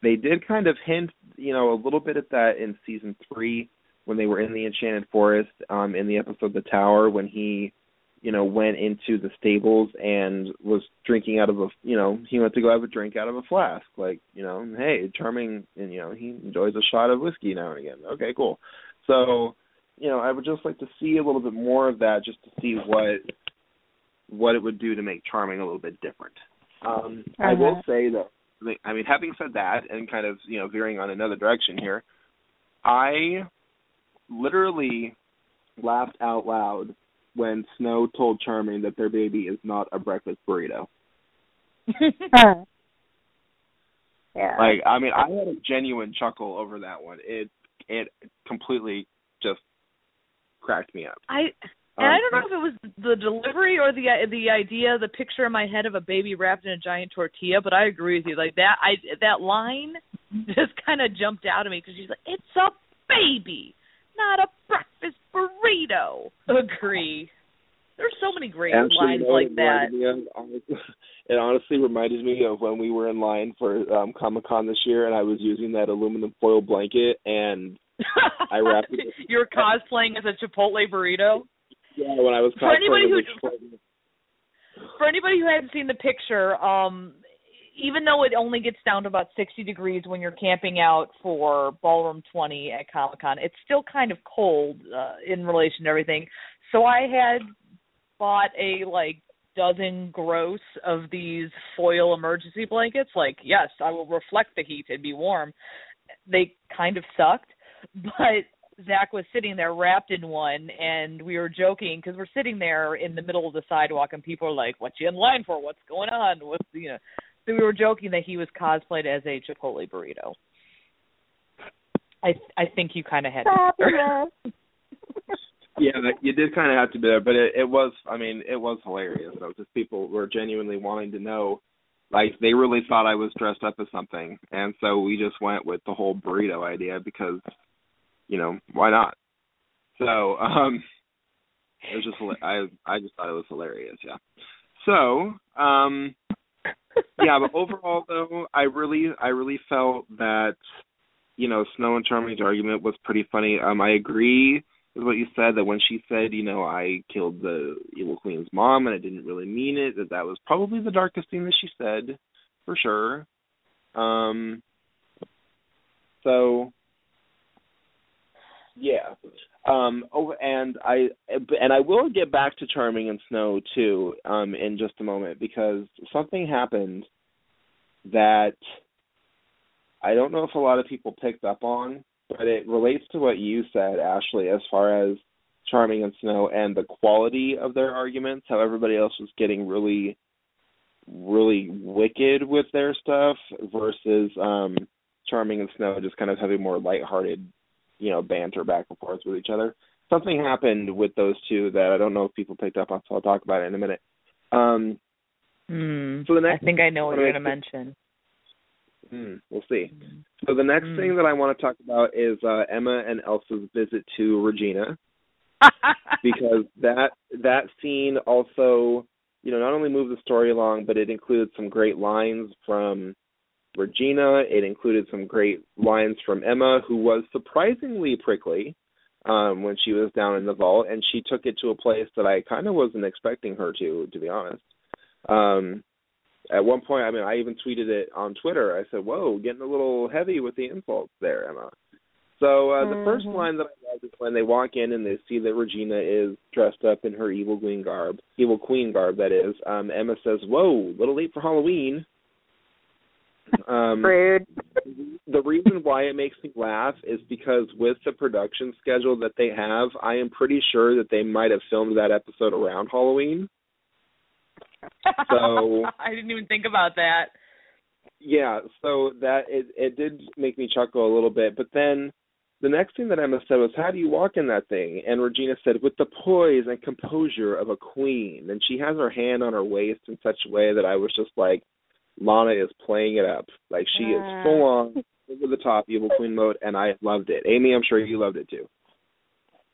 They did kind of hint, you know, a little bit at that in season three when they were in the Enchanted Forest, um, in the episode The Tower, when he, you know, went into the stables and was drinking out of a you know, he went to go have a drink out of a flask. Like, you know, hey, charming and you know, he enjoys a shot of whiskey now and again. Okay, cool. So, you know, I would just like to see a little bit more of that just to see what what it would do to make Charming a little bit different. Um, I will Uh-huh. say that, I mean, having said that, and kind of you know veering on another direction here, I literally laughed out loud when Snow told Charming that their baby is not a breakfast burrito. Yeah. Like, I mean, I had a genuine chuckle over that one. It it completely just cracked me up. I and I don't know if it was the delivery or the the idea, the picture in my head of a baby wrapped in a giant tortilla. But I agree with you. Like that, I that line just kind of jumped out at me because she's like, "It's a baby, not a breakfast burrito." Agree. There's so many great Actually, lines like that. of- it honestly reminded me of when we were in line for um Comic Con this year, and I was using that aluminum foil blanket, and I wrapped it- You're cosplaying as a Chipotle burrito. Yeah, when I was For anybody who- For anybody who hasn't seen the picture, um, even though it only gets down to about 60 degrees when you're camping out for Ballroom 20 at Comic Con, it's still kind of cold uh, in relation to everything. So I had bought a like dozen gross of these foil emergency blankets. Like, yes, I will reflect the heat and be warm. They kind of sucked, but Zach was sitting there wrapped in one, and we were joking because we're sitting there in the middle of the sidewalk, and people are like, "What you in line for? What's going on?" What's you know? So we were joking that he was cosplayed as a Chipotle burrito. I I think you kind of had. to. Yeah, you did kind of have to do it, but it, it was, I mean, it was hilarious though, because people were genuinely wanting to know, like they really thought I was dressed up as something, and so we just went with the whole burrito idea because, you know, why not? So, um, it was just, I I just thought it was hilarious, yeah. So, um, yeah, but overall though, I really I really felt that, you know, Snow and Charming's argument was pretty funny. Um, I agree with what you said that when she said, you know, I killed the evil queen's mom and I didn't really mean it, that that was probably the darkest thing that she said, for sure. Um. So. Yeah. Um. Oh, and I and I will get back to Charming and Snow too. Um. In just a moment because something happened that I don't know if a lot of people picked up on, but it relates to what you said, Ashley, as far as Charming and Snow and the quality of their arguments, how everybody else was getting really really wicked with their stuff versus um Charming and Snow just kind of having more lighthearted, you know, banter back and forth with each other. Something happened with those two that I don't know if people picked up on, so I'll talk about it in a minute. Um Hmm. So the next- I think I know what you're going to mention. hmm, we'll see. So the next Mm. thing that I want to talk about is uh, Emma and Elsa's visit to Regina because that that scene also, you know, not only moved the story along, but it included some great lines from Regina. It included some great lines from Emma, who was surprisingly prickly um, when she was down in the vault, and she took it to a place that I kind of wasn't expecting her to, to be honest. Um, at one point, I mean, I even tweeted it on Twitter. I said, "Whoa, getting a little heavy with the insults there, Emma." So uh, the first Mhm. line that I love is when they walk in and they see that Regina is dressed up in her evil queen garb, evil queen garb, that is. Um, Emma says, "Whoa, a little late for Halloween." Um, Rude. the reason why it makes me laugh is because with the production schedule that they have, I am pretty sure that they might have filmed that episode around Halloween. So- I didn't even think about that. Yeah, so that it it did make me chuckle a little bit, but then the next thing that Emma said was, "How do you walk in that thing?" And Regina said, "With the poise and composure of a queen." And she has her hand on her waist in such a way that I was just like, Lana is playing it up. Like she is Mm. full on over the top evil queen mode, and I loved it. Amy, I'm sure you loved it too.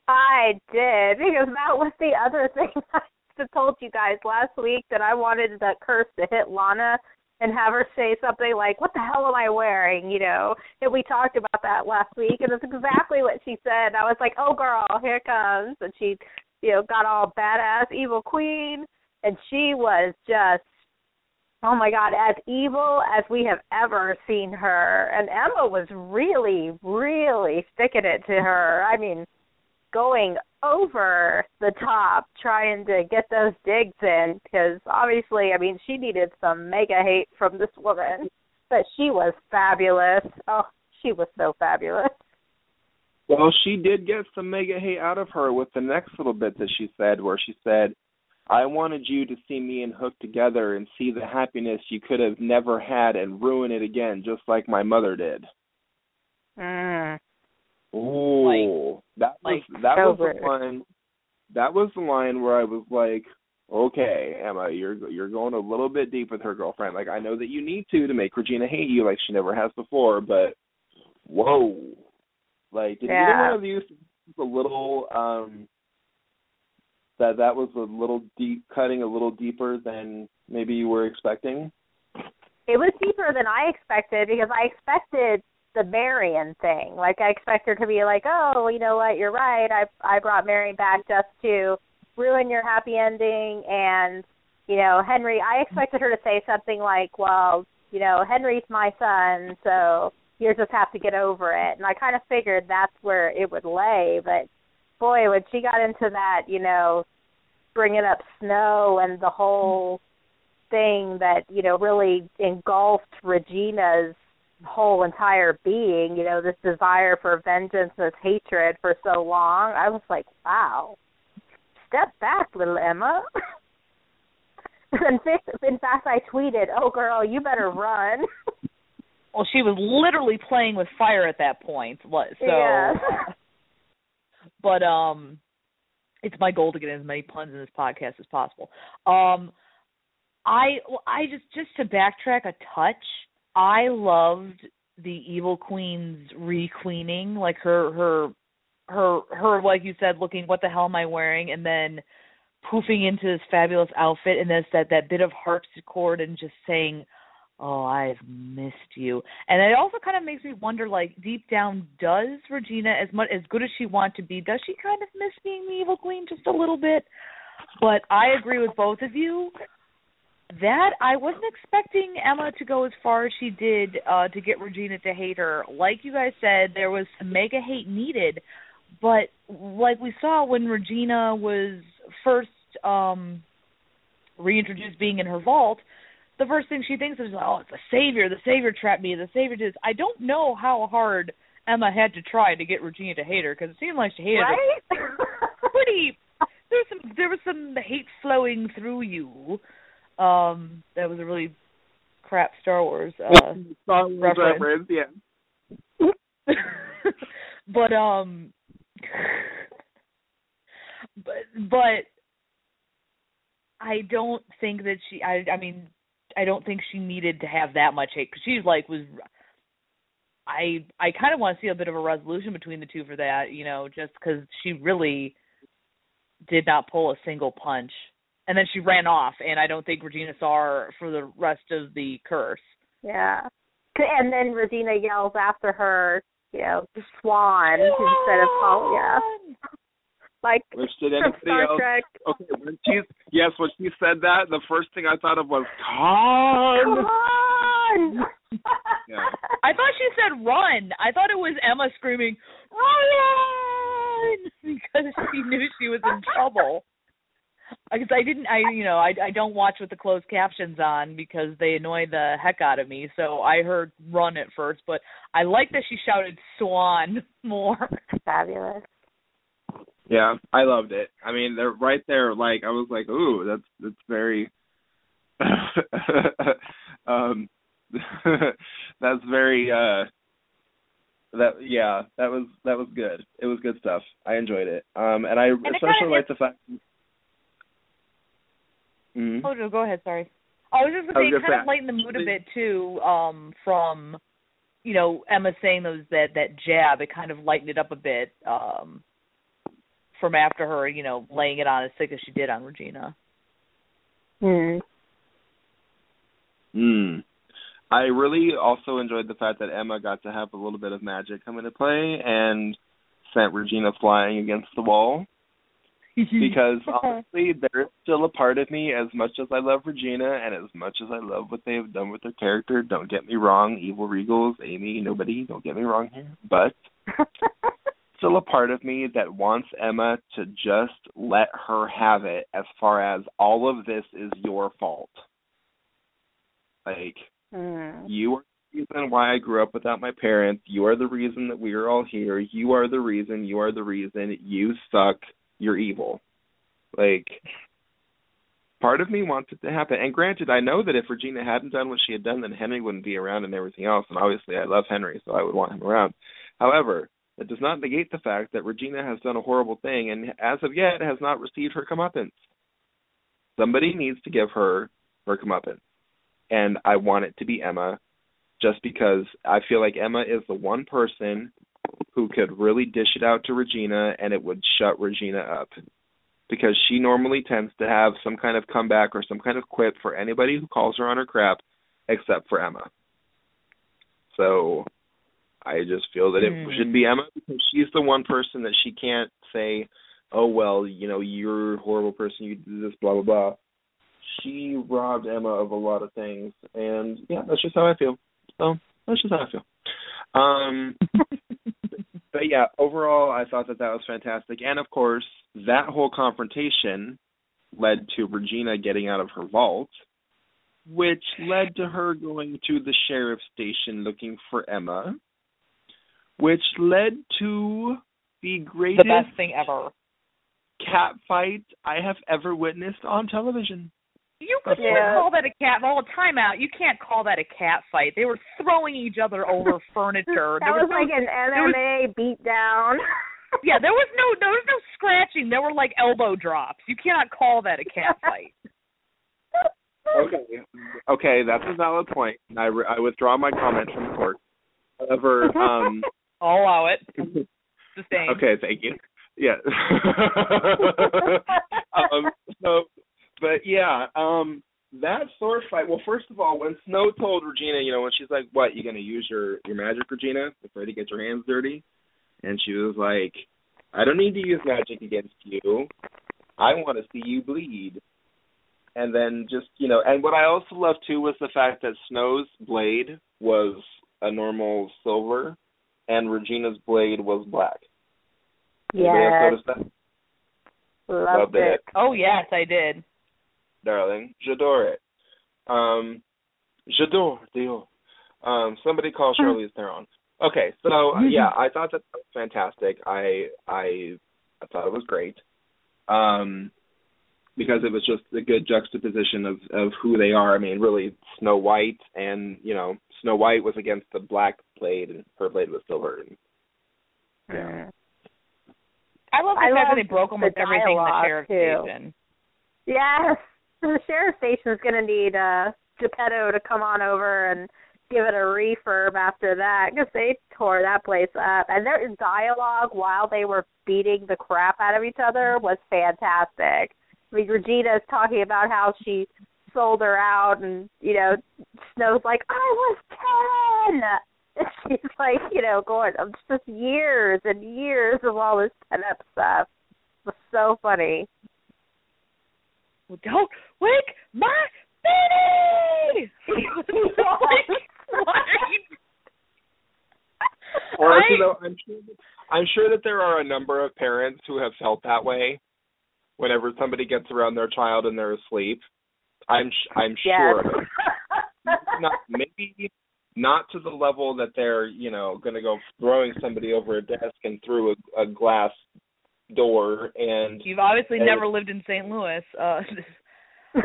I did because that was the other thing I told you guys last week that I wanted that curse to hit Lana and have her say something like, "What the hell am I wearing?" You know. And we talked about that last week, and it's exactly what she said. I was like, "Oh, girl, here it comes!" And she, you know, got all badass evil queen, and she was just. Oh my God, as evil as we have ever seen her. And Emma was really, really sticking it to her. I mean, going over the top trying to get those digs in because obviously, I mean, she needed some mega hate from this woman, but she was fabulous. Oh, she was so fabulous. Well, she did get some mega hate out of her with the next little bit that she said, where she said, I wanted you to see me and Hook together and see the happiness you could have never had and ruin it again, just like my mother did. Mm. Oh, that was like, that was the one. That was the line where I was like, "Okay, Emma, you're you're going a little bit deep with her girlfriend. Like, I know that you need to to make Regina hate you like she never has before, but whoa, like did either one of you think it was a little um that that was a little deep, cutting a little deeper than maybe you were expecting? It was deeper than I expected because I expected the Marian thing. Like I expected her to be like, "Oh, you know what? You're right. I I brought Marian back just to ruin your happy ending." And you know, Henry. I expected her to say something like, "Well, you know, Henry's my son, so you just have to get over it." And I kind of figured that's where it would lay. But boy, when she got into that, you know, bringing up snow and the whole thing that you know really engulfed Regina's whole entire being, you know, this desire for vengeance, this hatred for so long. I was like, wow, step back, little Emma. in fact, in fact, I tweeted, "Oh, girl, you better run." Well, she was literally playing with fire at that point. What? So, Yeah. but um, it's my goal to get as many puns in this podcast as possible. Um, I well, I just just to backtrack a touch. I loved the Evil Queen's re-queening, like her her her her like you said, looking what the hell am I wearing, and then poofing into this fabulous outfit, and there's that that bit of harpsichord, and just saying, "Oh, I've missed you," and it also kind of makes me wonder, like deep down, does Regina, as much as good as she wants to be, does she kind of miss being the Evil Queen just a little bit? But I agree with both of you that I wasn't expecting Emma to go as far as she did uh to get Regina to hate her. Like you guys said, there was mega hate needed, but like we saw when Regina was first um reintroduced being in her vault, the first thing she thinks is, "Oh, it's the savior. The savior trapped me. The savior did." This. I don't know how hard Emma had to try to get Regina to hate her because it seemed like she hated her right? pretty there was some there was some hate flowing through you. Um that was a really crap Star Wars uh Star Wars reference. reference, yeah. but um but but I don't think that she I I mean I don't think she needed to have that much hate cuz she like was I I kind of want to see a bit of a resolution between the two for that, you know, just cuz she really did not pull a single punch. And then she ran off and I don't think Regina saw her for the rest of the curse. Yeah. And then Regina yells after her, you know, swan instead of call yeah. Like Which did from anybody Star else? Trek. Okay, when she yes, when she said that, the first thing I thought of was Khan. Come on. Yeah. I thought she said run. I thought it was Emma screaming, run! Because she knew she was in trouble. Because I didn't, I you know, I I don't watch with the closed captions on because they annoy the heck out of me. So I heard run at first, but I like that she shouted swan more. Fabulous. Yeah, I loved it. I mean, they're right there. Like I was like, ooh, that's that's very. um, that's very. uh That yeah, that was that was good. It was good stuff. I enjoyed it. Um, and I it especially like the fact. Mhm. Oh no, go ahead. Sorry. I was just gonna say it kind of lightened the mood a bit too. Um, from you know Emma saying those that that jab, it kind of lightened it up a bit. Um, from after her, you know, laying it on as thick as she did on Regina. Hmm. Mm. I really also enjoyed the fact that Emma got to have a little bit of magic come into play and sent Regina flying against the wall. because honestly, there is still a part of me, as much as I love Regina and as much as I love what they have done with their character. Don't get me wrong, Evil Regals, Amy, nobody. Don't get me wrong here, but still a part of me that wants Emma to just let her have it. As far as all of this is your fault, like Hmm. you are the reason why I grew up without my parents. You are the reason that we are all here. You are the reason. You are the reason. You suck. You're evil. Like, part of me wants it to happen. And granted, I know that if Regina hadn't done what she had done, then Henry wouldn't be around and everything else. And obviously, I love Henry, so I would want him around. However, that does not negate the fact that Regina has done a horrible thing and as of yet has not received her comeuppance. Somebody needs to give her her comeuppance. And I want it to be Emma just because I feel like Emma is the one person who could really dish it out to Regina and it would shut Regina up. Because she normally tends to have some kind of comeback or some kind of quip for anybody who calls her on her crap except for Emma. So I just feel that it mm. should be Emma because she's the one person that she can't say, "Oh well, you know, you're a horrible person. You do this, blah blah blah." She robbed Emma of a lot of things, and yeah, that's just how I feel. So that's just how I feel. Um, but yeah, overall, I thought that that was fantastic, and of course, that whole confrontation led to Regina getting out of her vault, which led to her going to the sheriff's station looking for Emma, which led to the greatest the best thing ever cat fight I have ever witnessed on television. You could yeah. call that a cat. Well, time out. You can't call that a cat fight. They were throwing each other over furniture. that was, was no, like an MMA was, beat down. yeah, there was no there was no scratching. There were like elbow drops. You cannot call that a cat fight. okay, okay, that's a valid point. I re- I withdraw my comment from court. However, um, I'll allow it. Sustained. Okay, thank you. Yeah. um, so but yeah, um that sword fight. Well, first of all, when Snow told Regina, you know, when she's like, "What? You gonna use your your magic, Regina? Afraid to get your hands dirty?" And she was like, "I don't need to use magic against you. I want to see you bleed." And then just you know, and what I also loved too was the fact that Snow's blade was a normal silver, and Regina's blade was black. Yeah. Loved, Loved it. it. Oh yes, I did darling. J'adore it. Um, j'adore, Dior. Um, somebody call hmm. Charlize Theron. Okay, so uh, yeah, I thought that was fantastic. I I I thought it was great. Um, because it was just a good juxtaposition of of who they are. I mean, really, Snow White and you know Snow White was against the black blade, and her blade was still And, yeah. I love the I fact that they broke almost the everything in the sheriff's too. station. Yes, the sheriff station is going to need uh Geppetto to come on over and give it a refurb after that because they tore that place up. And their dialogue while they were beating the crap out of each other was fantastic. I mean, Regina's talking about how she sold her out, and you know, Snow's like, "I was ten. And she's like, you know, going, "I'm just years and years of all this pent up stuff." It was so funny. Well, don't wake my baby. or I, you know, I'm sure I'm sure that there are a number of parents who have felt that way whenever somebody gets around their child and they're asleep. I'm I'm sure yes. of it. not maybe not to the level that they're you know going to go throwing somebody over a desk and through a, a glass door and you've obviously and never lived in St. Louis. Uh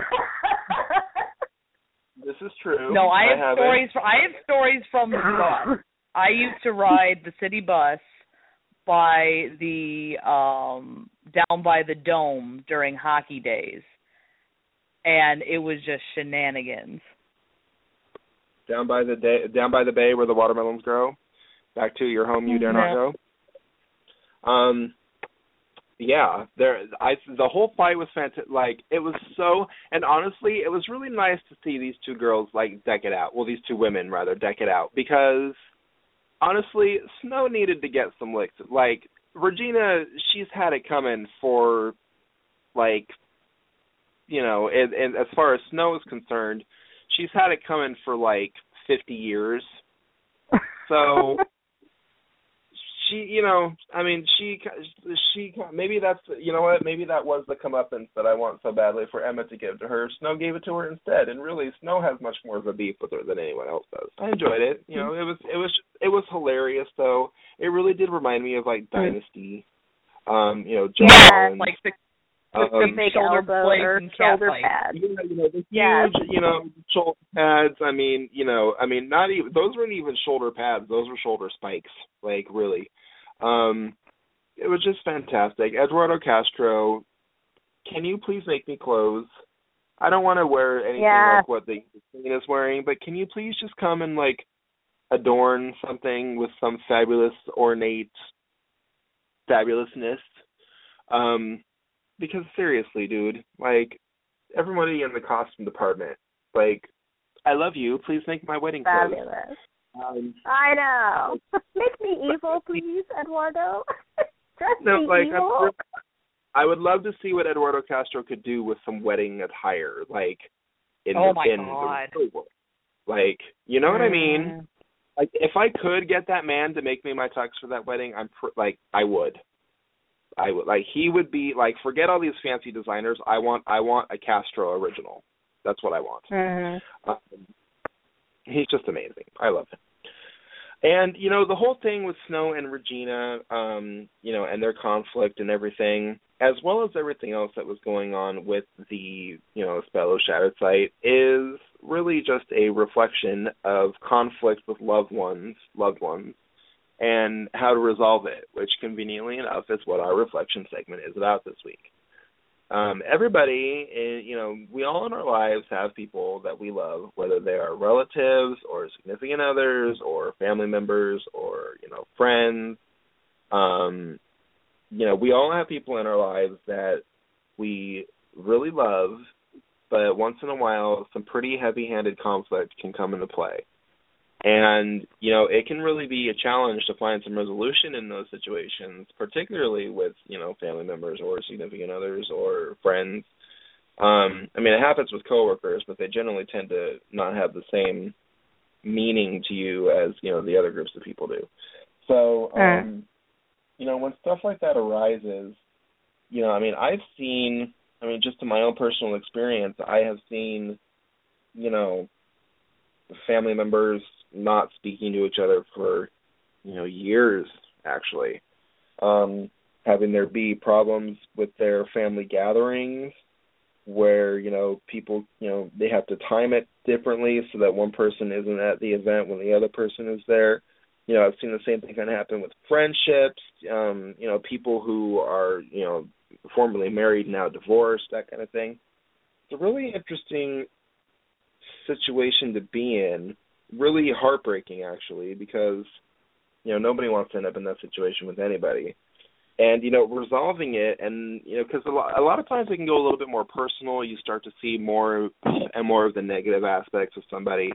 This is true. No, I have I stories from I have stories from the bus. I used to ride the city bus by the um down by the dome during hockey days. And it was just shenanigans. Down by the day, down by the bay where the watermelons grow. Back to your home you dare not go. Um yeah there i the whole fight was fantastic like it was so and honestly it was really nice to see these two girls like deck it out well these two women rather deck it out because honestly snow needed to get some licks like regina she's had it coming for like you know and, and as far as snow is concerned she's had it coming for like fifty years so she, you know, I mean, she, she, maybe that's, you know what, maybe that was the comeuppance that I want so badly for Emma to give to her. Snow gave it to her instead, and really, Snow has much more of a beef with her than anyone else does. I enjoyed it. You know, it was, it was, it was hilarious though. It really did remind me of like Dynasty. Um, you know, John yeah, like the um, the big shoulder elbow or shoulder pads. Yeah, you know, the huge, yes. you know, shoulder pads. I mean, you know, I mean, not even those weren't even shoulder pads; those were shoulder spikes. Like really. Um, it was just fantastic. Eduardo Castro, can you please make me clothes? I don't want to wear anything Yeah. like what the queen is wearing, but can you please just come and like adorn something with some fabulous, ornate fabulousness? Um, because seriously, dude, like everybody in the costume department, like I love you. Please make my wedding clothes. Fabulous. Um, I know. Make me evil, please, Eduardo. Dress no, me like I'm evil. I would love to see what Eduardo Castro could do with some wedding attire, like in Oh the my in God. the real world. Like, you know what I mean? Mm. Like, if I could get that man to make me my tux for that wedding, I'm pr- like, I would. I would like he would be like forget all these fancy designers. I want I want a Castro original. That's what I want. Mhm. Um, he's just amazing. I love him. And you know the whole thing with Snow and Regina, um, you know, and their conflict and everything, as well as everything else that was going on with the you know Spell of Shattered Sight, is really just a reflection of conflict with loved ones, loved ones, and how to resolve it. Which conveniently enough is what our reflection segment is about this week um, everybody, eh, you know, we all in our lives have people that we love, whether they are relatives or significant others or family members or you know friends. Um, you know, we all have people in our lives that we really love, but once in a while, some pretty heavy-handed conflict can come into play. And, you know, it can really be a challenge to find some resolution in those situations, particularly with, you know, family members or significant others or friends. Um, I mean, it happens with coworkers, but they generally tend to not have the same meaning to you as, you know, the other groups of people do. So, um, you know, when stuff like that arises, you know, I mean, I've seen, I mean, just in my own personal experience, I have seen, you know, family members not speaking to each other for you know years actually. Um having there be problems with their family gatherings where you know people you know they have to time it differently so that one person isn't at the event when the other person is there. You know i've seen the same thing kind of happen with friendships um you know people who are you know formerly married now divorced that kind of thing. It's a really interesting situation to be in really heartbreaking actually because you know nobody wants to end up in that situation with anybody. And you know resolving it and you know because a lot, a lot of times it can go a little bit more personal. You start to see more and more of the negative aspects of somebody.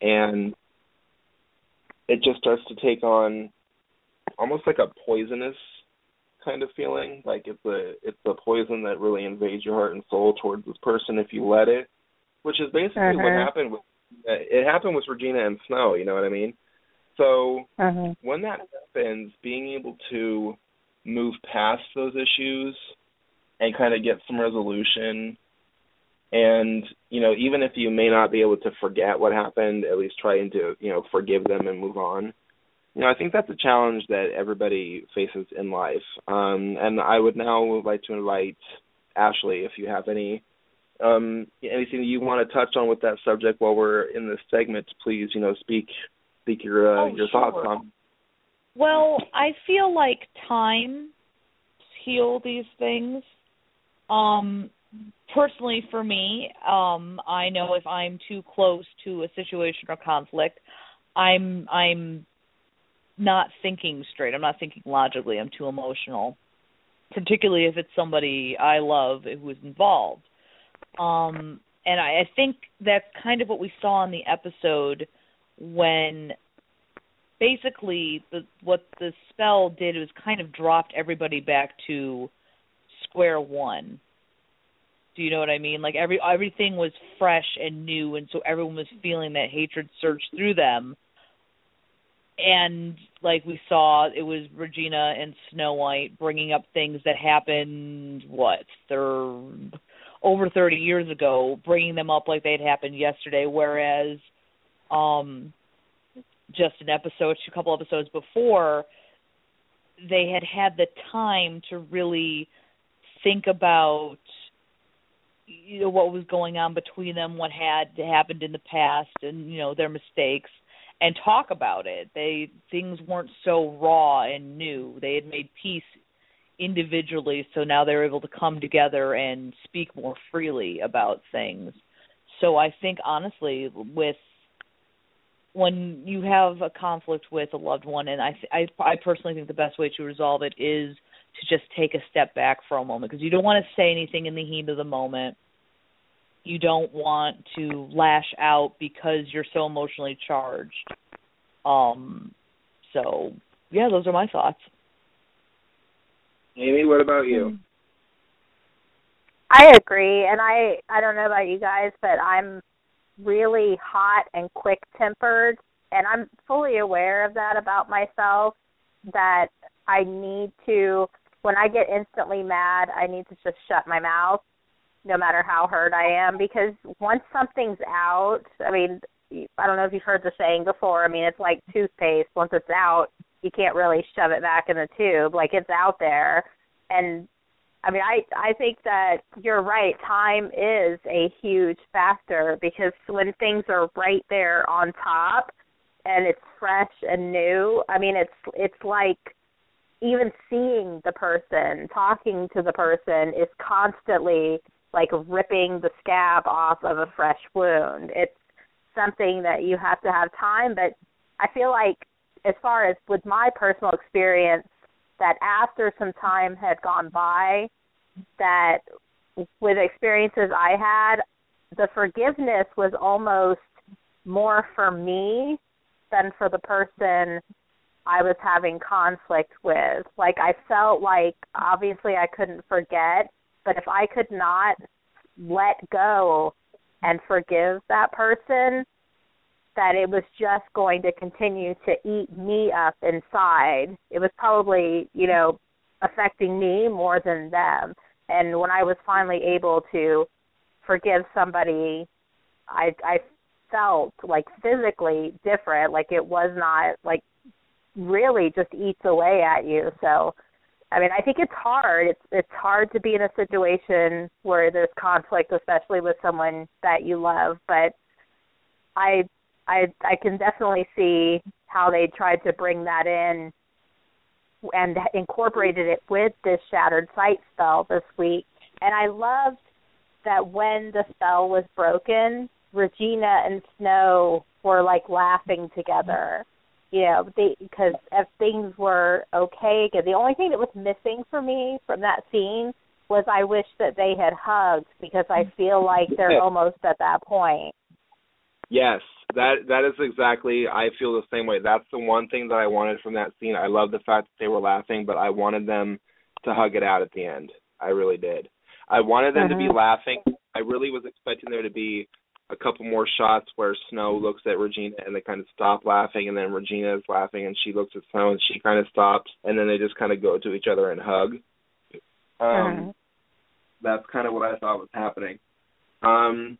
And it just starts to take on almost like a poisonous kind of feeling. Like it's a it's a poison that really invades your heart and soul towards this person if you let it which is basically what Uh-huh. happened with it happened with Regina and Snow, you know what I mean? So Mhm. when that happens, being able to move past those issues and kind of get some resolution and you know even if you may not be able to forget what happened at least trying to you know forgive them and move on you know i think that's a challenge that everybody faces in life um and i would now like to invite ashley if you have any um anything you want to touch on with that subject while we're in this segment please you know speak speak your uh, Oh, your sure. thoughts on Well, I feel like time heal these things. Um personally for me, um I know if I'm too close to a situation or conflict, I'm I'm not thinking straight. I'm not thinking logically. I'm too emotional. Particularly if it's somebody I love who is involved. Um and I, I think that's kind of what we saw in the episode when basically the what the spell did was kind of dropped everybody back to square one. Do you know what I mean? Like every everything was fresh and new and so everyone was feeling that hatred surge through them. And like we saw it was Regina and Snow White bringing up things that happened what third over 30 years ago, bringing them up like they'd happened yesterday whereas um just an episode, a couple episodes before, they had had the time to really think about you know what was going on between them, what had happened in the past, and you know their mistakes, and talk about it. They things weren't so raw and new. They had made peace individually, so now they're able to come together and speak more freely about things. So I think honestly, with when you have a conflict with a loved one, and I, I, I personally think the best way to resolve it is to just take a step back for a moment because you don't want to say anything in the heat of the moment. You don't want to lash out because you're so emotionally charged. Um, so yeah, those are my thoughts. Amy, what about you? I agree, and I I don't know about you guys, but I'm really hot and quick tempered, and I'm fully aware of that about myself. That I need to, when I get instantly mad, I need to just shut my mouth, no matter how hurt I am, because once something's out, I mean, I don't know if you've heard the saying before. I mean, it's like toothpaste. Once it's out, you can't really shove it back in the tube. Like it's out there, and I mean, I I think that you're right. Time is a huge factor because when things are right there on top and it's fresh and new, I mean, it's it's like even seeing the person, talking to the person is constantly like ripping the scab off of a fresh wound. It's something that you have to have time, but I feel like as far as with my personal experience that after some time had gone by, that with experiences I had, the forgiveness was almost more for me than for the person I was having conflict with. Like I felt like obviously I couldn't forget, but if I could not let go and forgive that person, that it was just going to continue to eat me up inside. It was probably, you know, affecting me more than them. And when I was finally able to forgive somebody, I I felt like physically different, like it was not like really just eats away at you. So I mean, I think it's hard. It's it's hard to be in a situation where there's conflict, especially with someone that you love, but I I I can definitely see how they tried to bring that in and incorporated it with this shattered sight spell this week. And I loved that when the spell was broken, Regina and Snow were like laughing together. You know, they because if things were okay, the only thing that was missing for me from that scene was I wish that they had hugged because I feel like they're almost at that point. Yes, that that is exactly. I feel the same way. That's the one thing that I wanted from that scene. I love the fact that they were laughing, but I wanted them to hug it out at the end. I really did. I wanted them to be Mhm. laughing. I really was expecting there to be a couple more shots where Snow looks at Regina and they kind of stop laughing, and then Regina is laughing and she looks at Snow and she kind of stops, and then they just kind of go to each other and hug. Um, Mhm. that's kind of what I thought was happening. Um,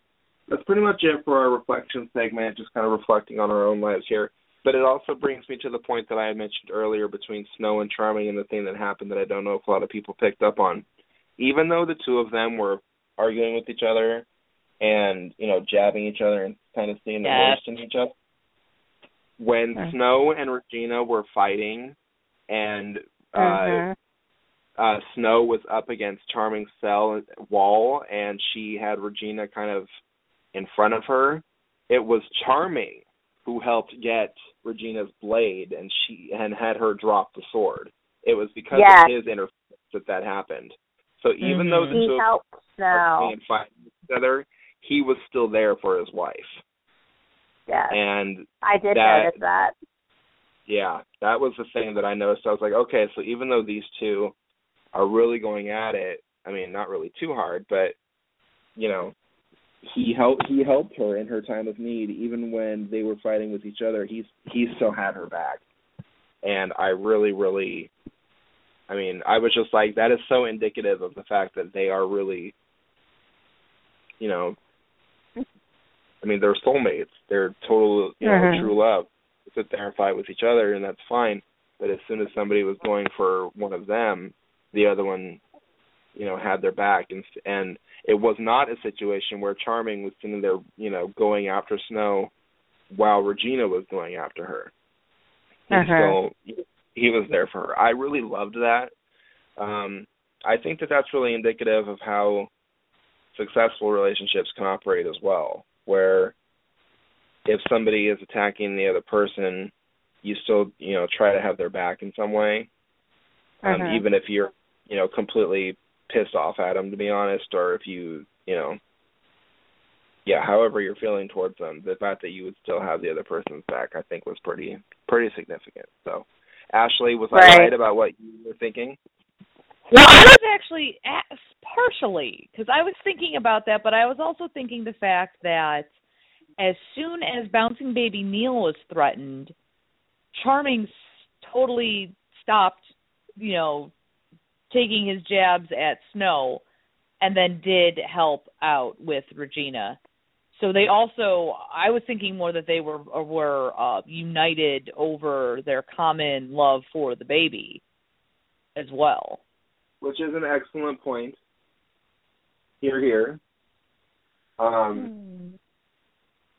that's pretty much it for our reflection segment, just kind of reflecting on our own lives here. But it also brings me to the point that I had mentioned earlier between Snow and Charming and the thing that happened that I don't know if a lot of people picked up on. Even though the two of them were arguing with each other and, you know, jabbing each other and kind of seeing the worst in each other, when Mhm. Snow and Regina were fighting and uh Mhm. uh Snow was up against Charming's cell wall and she had Regina kind of in front of her. It was Charming who helped get Regina's blade and she and had her drop the sword. It was because Yes. of his interference that that happened. So even mm-hmm. though the He two of helped them are being fighting each other, he was still there for his wife. Yes. And I did that- notice that. yeah, that was the thing that I noticed. I was like, okay, so even though these two are really going at it, I mean, not really too hard, but you know, he helped he helped her in her time of need, even when they were fighting with each other. He's he still had her back, and I really, really, I mean, I was just like, that is so indicative of the fact that they are really, you know, I mean, they're soulmates. They're total, you know, Mhm. true love. They sit there and fight with each other, and that's fine. But as soon as somebody was going for one of them, the other one, you know, had their back, and and it was not a situation where Charming was sitting there, you know, going after Snow while Regina was going after her. He Uh-huh. still he was there for her. I really loved that. Um, I think that that's really indicative of how successful relationships can operate as well, where if somebody is attacking the other person, you still you know try to have their back in some way, um, Uh-huh. even if you're you know completely pissed off at them, to be honest, or if you you know yeah, however you're feeling towards them, the fact that you would still have the other person's back, I think, was pretty pretty significant. So, Ashley, was I Right. right about what you were thinking? Well, I was actually partially because I was thinking about that, but I was also thinking the fact that as soon as Bouncing Baby Neal was threatened, Charming totally stopped, you know, taking his jabs at Snow, and then did help out with Regina. So they also, I was thinking more that they were were uh, united over their common love for the baby, as well. Which is an excellent point. Here, here. Um, Hmm.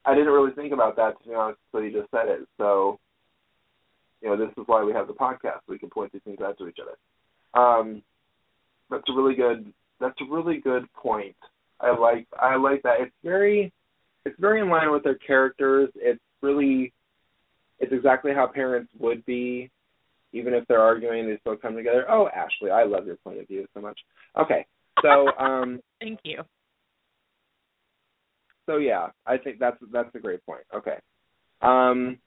I didn't really think about that to be honest until you just said it. So, you know, this is why we have the podcast. We can point these things out to each other. Um, that's a really good. That's a really good point. I like. I like that. It's very. It's very in line with their characters. It's really. It's exactly how parents would be, even if they're arguing. They still come together. Oh, Ashley, I love your point of view so much. Okay, so um. Thank you. So yeah, I think that's that's a great point. Okay. Um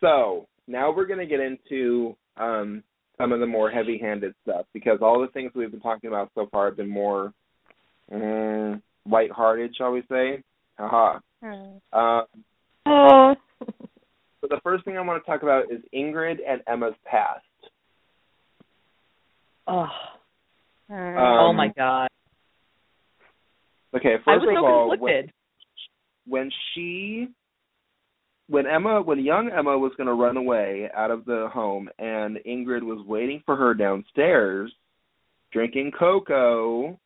so now we're gonna get into um some of the more heavy handed stuff because all the things we've been talking about so far have been more mm, light hearted, shall we say. Haha. Hmm. Um Oh. so the first thing I want to talk about is Ingrid and Emma's past. Oh. Hmm. oh Um, my god. Okay, I first was of so all, when, conflicted. when she when Emma when young Emma was going to run away out of the home and Ingrid was waiting for her downstairs drinking cocoa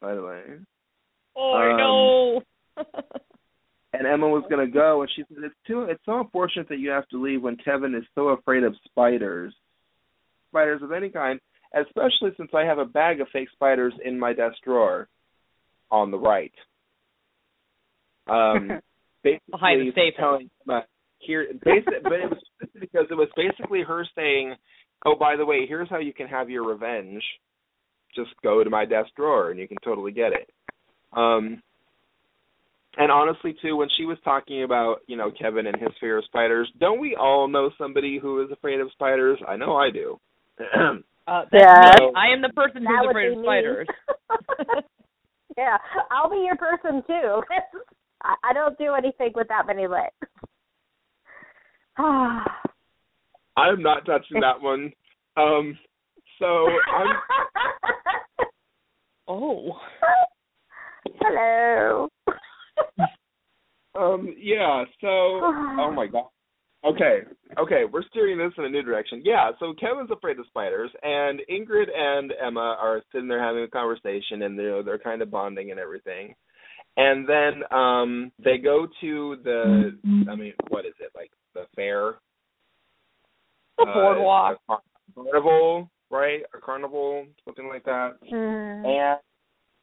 by the way. Oh um, no. and Emma was going to go and she said it's too it's so unfortunate that you have to leave when Kevin is so afraid of spiders. Spiders of any kind especially since I have a bag of fake spiders in my desk drawer on the right. Um basically Behind the safe. telling Emma here basi- but it was because it was basically her saying, "Oh, by the way, here's how you can have your revenge. Just go to my desk drawer and you can totally get it." Um and honestly too when she was talking about, you know, Kevin and his fear of spiders, don't we all know somebody who is afraid of spiders? I know I do. Uh, that's Yeah. me. I am the person who's afraid of me. spiders. yeah, I'll be your person too. I, I don't do anything with that many legs. Ah. I'm not touching that one. Um so I'm Oh. Hello. Um, yeah, so oh my god. Okay, okay, we're steering this in a new direction. Yeah, so Kevin's afraid of spiders, and Ingrid and Emma are sitting there having a conversation, and they're they're kind of bonding and everything. And then um they go to the, I mean, what is it like the fair? The Uh, boardwalk. carnival, right? A carnival, something like that Mm. and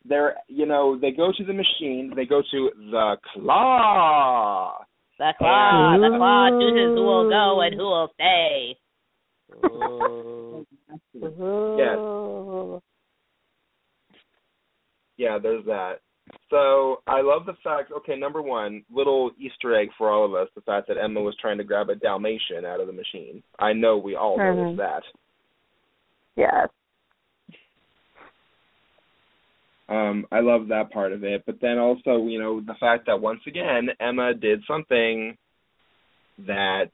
they're you know they go to the machine they go to the claw The claw, the claw chooses who will go and who will stay. Ooh. yeah there's that so i love the fact okay number one little easter egg for all of us the fact that emma was trying to grab a dalmatian out of the machine i know we all noticed Mhm. that Yes. um i love that part of it but then also you know the fact that once again emma did something that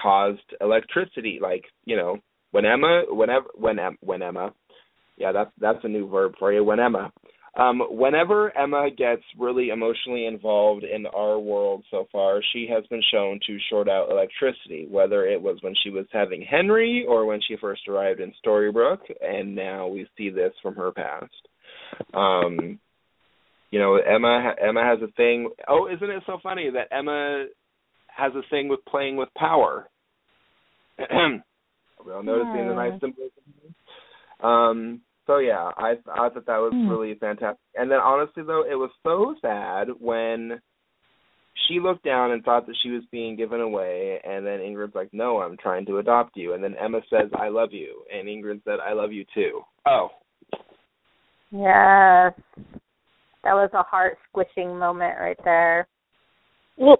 caused electricity like you know when emma whenever when when emma yeah that's that's a new verb for you when emma um whenever emma gets really emotionally involved in our world so far she has been shown to short out electricity whether it was when she was having henry or when she first arrived in storybrooke and now we see this from her past um, you know, Emma Emma has a thing. Oh, isn't it so funny that Emma has a thing with playing with power. we all notice being a nice symbolism. Um, so yeah, I I thought that was Hmm. really fantastic. And then honestly though, it was so sad when she looked down and thought that she was being given away and then Ingrid's like, No, I'm trying to adopt you and then Emma says, I love you and Ingrid said, I love you too. Oh. Yes. That was a heart squishing moment right there. Well,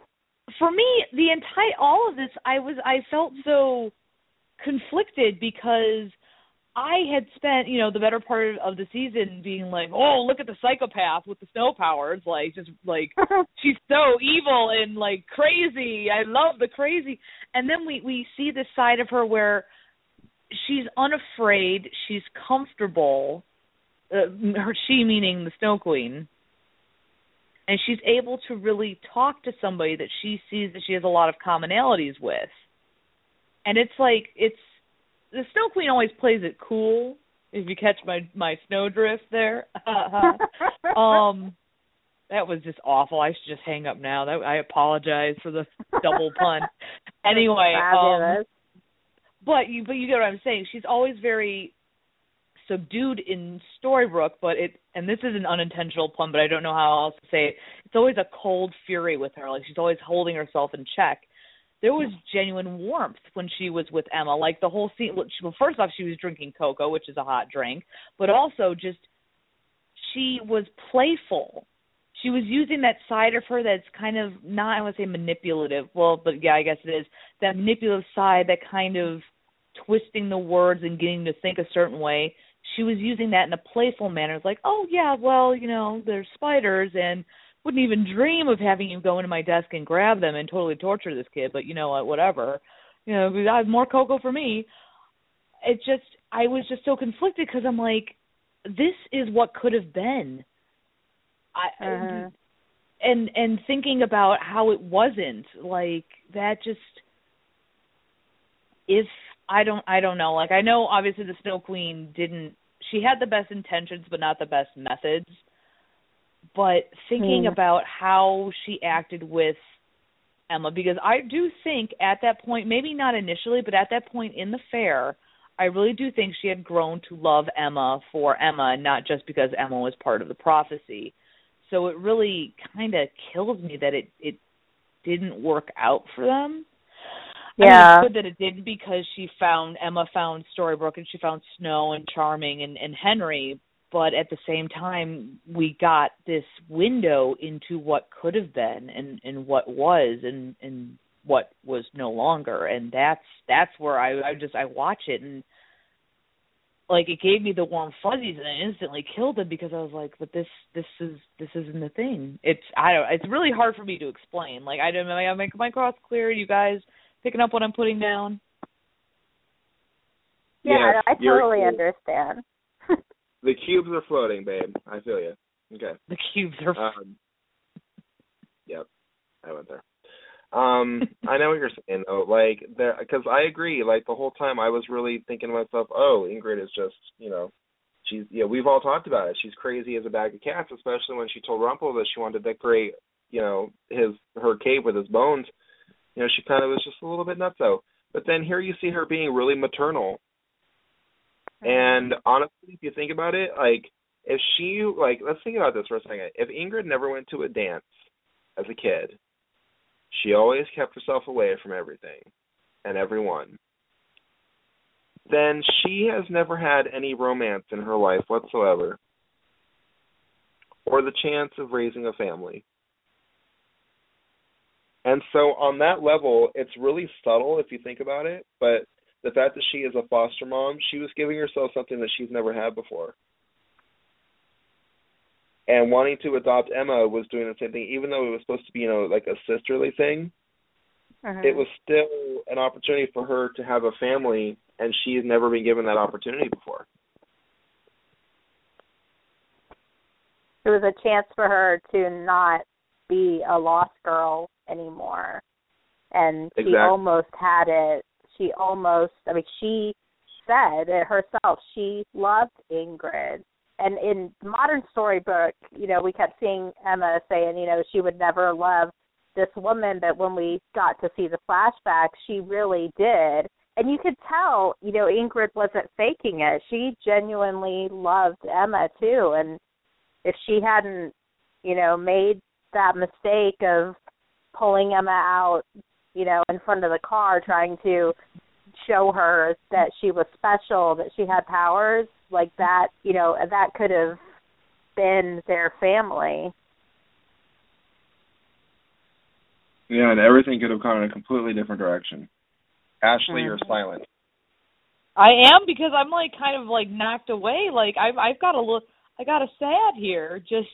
for me, the entire all of this, I was I felt so conflicted because I had spent, you know, the better part of the season being like, "Oh, look at the psychopath with the snow powers!" Like, just like she's so evil and like crazy. I love the crazy. And then we we see this side of her where she's unafraid, she's comfortable. Uh, her she meaning the Snow Queen and she's able to really talk to somebody that she sees that she has a lot of commonalities with. And it's like it's the Snow Queen always plays it cool. If you catch my my snowdrift there, um, that was just awful. I should just hang up now. That I apologize for the double pun. Anyway, um, but you but you get what I'm saying. She's always very subdued in Storybrooke, but it and this is an unintentional pun, but I don't know how else to say it. It's always a cold fury with her. Like she's always holding herself in check. There was genuine warmth when she was with Emma. Like the whole scene. Well, first off, she was drinking cocoa, which is a hot drink, but also just she was playful. She was using that side of her that's kind of not I to say manipulative. Well, but yeah, I guess it is that manipulative side, that kind of twisting the words and getting to think a certain way. She was using that in a playful manner. It's like, oh yeah, well, you know, there's spiders and wouldn't even dream of having you go into my desk and grab them and totally torture this kid, but you know what, whatever. You know, I have more cocoa for me. It just I was just so conflicted because I'm like, this is what could have been. I Uh-huh. and and thinking about how it wasn't like that just if I don't I don't know like I know obviously the Snow Queen didn't she had the best intentions but not the best methods but thinking Hmm. about how she acted with Emma because I do think at that point maybe not initially but at that point in the fair I really do think she had grown to love Emma for Emma not just because Emma was part of the prophecy so it really kind of kills me that it it didn't work out for them I mean, Yeah. it's good that it didn't because she found Emma found Storybrooke and she found Snow and Charming and, and Henry, but at the same time we got this window into what could have been and, and what was and, and what was no longer and that's that's where I, I just I watch it and like it gave me the warm fuzzies and I instantly killed it because I was like, but this this is this isn't the thing. It's I don't it's really hard for me to explain. Like I don't know I make my cross clear, you guys picking up what I'm putting down. Yeah, Yes, I you're- totally understand. The cubes are floating, babe. I feel you. Okay. The cubes are Um, yep, I went there. Um, I know what you're saying though. Like, there, because I agree. Like the whole time, I was really thinking to myself, "Oh, Ingrid is just, you know, she's yeah. We've all talked about it. She's crazy as a bag of cats, especially when she told Rumpel that she wanted to decorate, you know, his her cave with his bones. You know, she kind of was just a little bit nuts nutso. But then here you see her being really maternal and honestly, if you think about it, like if she like let's think about this for a second. If Ingrid never went to a dance as a kid, she always kept herself away from everything and everyone. Then she has never had any romance in her life whatsoever. Or the chance of raising a family. And so on that level, it's really subtle if you think about it, but the fact that she is a foster mom, she was giving herself something that she's never had before. And wanting to adopt Emma was doing the same thing, even though it was supposed to be, you know, like a sisterly thing. Mhm. It was still an opportunity for her to have a family, and she had never been given that opportunity before. It was a chance for her to not be a lost girl anymore. And she almost had it. She almost, I mean, she said it herself, she loved Ingrid. And in modern Storybrooke, you know, we kept seeing Emma saying, you know, she would never love this woman, but when we got to see the flashback, she really did. And you could tell, you know, Ingrid wasn't faking it. She genuinely loved Emma too. And if she hadn't, you know, made that mistake of pulling Emma out, you know, in front of the car trying to show her that she was special, that she had powers, like that, you know, that could have been their family. Yeah, and everything could have gone in a completely different direction. Ashley, you're Mhm. silent. I am because I'm like kind of like knocked away. Like I've I've got a look. I got a sad here. Just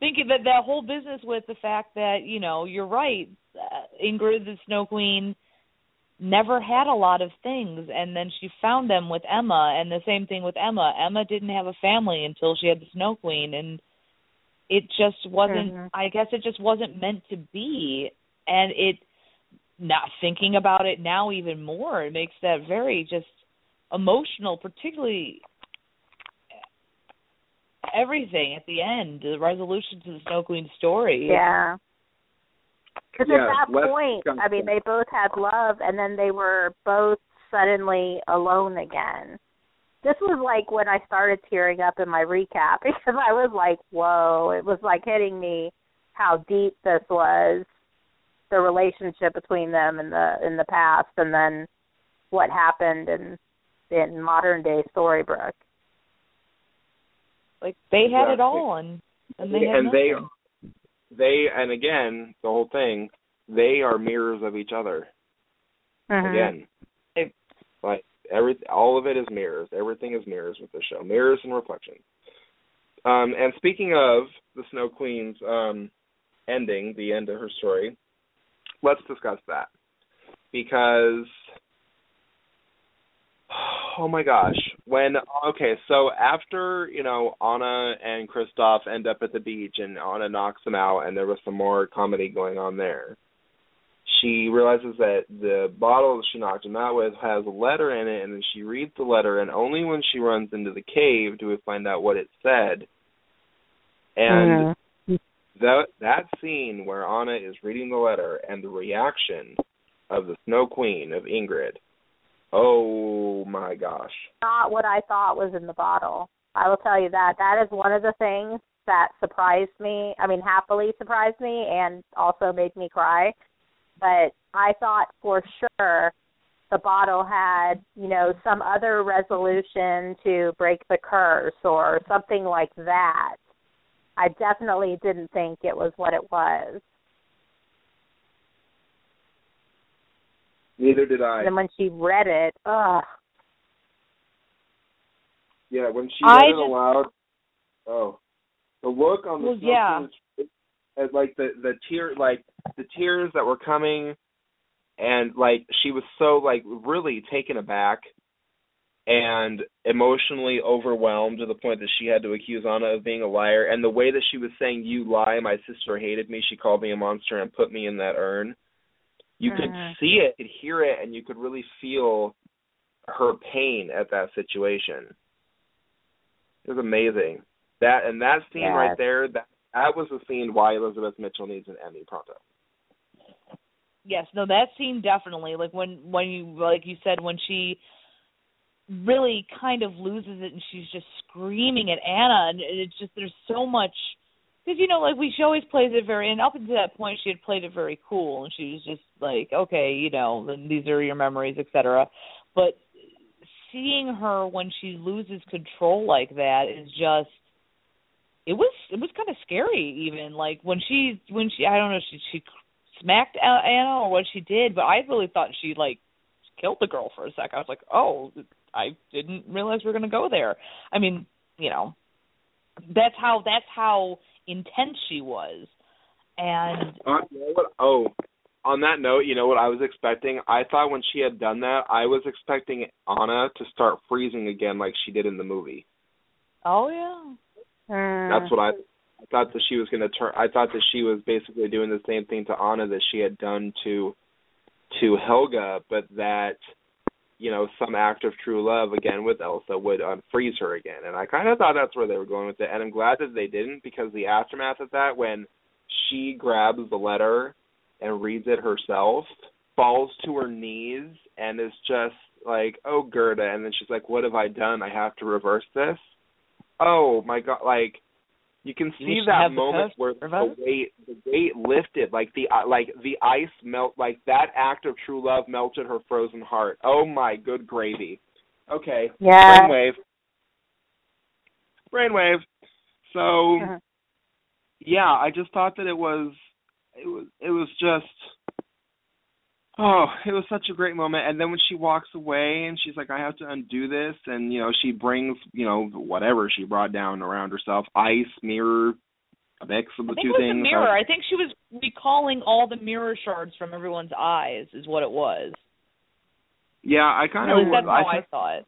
thinking that that whole business with the fact that you know you're right. Uh, Ingrid the Snow Queen never had a lot of things, and then she found them with Emma, and the same thing with Emma. Emma didn't have a family until she had the Snow Queen, and it just wasn't. Mhm. I guess it just wasn't meant to be, and it. Not thinking about it now even more, it makes that very just emotional, particularly everything at the end, the resolution to the Snow Queen story. Yeah. Because Yeah, at that let's point, I mean, they both had love, and then they were both suddenly alone again. This was like when I started tearing up in my recap because I was like, "Whoa!" It was like hitting me how deep this was, the relationship between them in the in the past, and then what happened in in modern day Storybrooke. Like they had it all, and and they had and they they and again the whole thing they are mirrors of each other. Mm-hmm. again. They- like every all of it is mirrors. Everything is mirrors with the show. Mirrors and reflections. Um and speaking of the snow queen's um ending the end of her story let's discuss that. Because oh my gosh when okay so after you know anna and Kristoff end up at the beach and anna knocks them out and there was some more comedy going on there she realizes that the bottle that she knocked him out with has a letter in it and then she reads the letter and only when she runs into the cave do we find out what it said and mm-hmm. that that scene where Anna is reading the letter and the reaction of the Snow Queen of Ingrid. Oh my gosh. not what I thought was in the bottle. I will tell you that. That is one of the things that surprised me. I mean, happily surprised me and also made me cry. But I thought for sure the bottle had, you know, some other resolution to break the curse or something like that. I definitely didn't think it was what it was. Neither did I. And when she read it, ugh. Yeah, when she I read it just- aloud, oh, the look on the Well, yeah. As like the the tear, like the tears that were coming, and like she was so like really taken aback and emotionally overwhelmed to the point that she had to accuse Anna of being a liar. And the way that she was saying, "You lie, my sister hated me. She called me a monster and put me in that urn." You could Mhm. see it, you could hear it, and you could really feel her pain at that situation. It was amazing. That and that scene Yes. right there, that that was the scene why Elizabeth Mitchell needs an Emmy pronto. yes no that scene definitely like when when you like you said when she really kind of loses it and she's just screaming at anna and it's just there's so much because you know like we she always plays it very and up until that point she had played it very cool and she was just like okay you know these are your memories etc but seeing her when she loses control like that is just it was it was kind of scary even like when she when she I don't know she she smacked Anna or what she did, but I really thought she like killed the girl for a sec. I was like, oh, I didn't realize we are gonna go there. I mean, you know, that's how that's how intense she was, and Uh, you know what? Oh, on that note, you know what I was expecting? I thought when she had done that, I was expecting Anna to start freezing again like she did in the movie. oh yeah, Mm. That's what I, I thought that she was going to turn. I thought that she was basically doing the same thing to Anna that she had done to to Helga, but that you know some act of true love again with Elsa would um, unfreeze her again. And I kind of thought that's where they were going with it, and I'm glad that they didn't because the aftermath of that when she grabs the letter and reads it herself, falls to her knees and is just like, "Oh, Gerda," and then she's like, "What have I done? I have to reverse this." Oh my god! Like you can see You that have the moment where the weight the weight lifted, like the uh, like the ice melt, like that act of true love melted her frozen heart. Oh my good gravy. Okay, Yeah. brainwave, brainwave. So Mhm. yeah, I just thought that it was it was it was just oh, it was such a great moment. And then when she walks away and she's like, I have to undo this and you know, she brings, you know, whatever she brought down around herself, ice, mirror, a mix of the I think two it was things. the mirror. I think she was recalling all the mirror shards from everyone's eyes, is what it was. Yeah, I kind of that's I, how I saw it.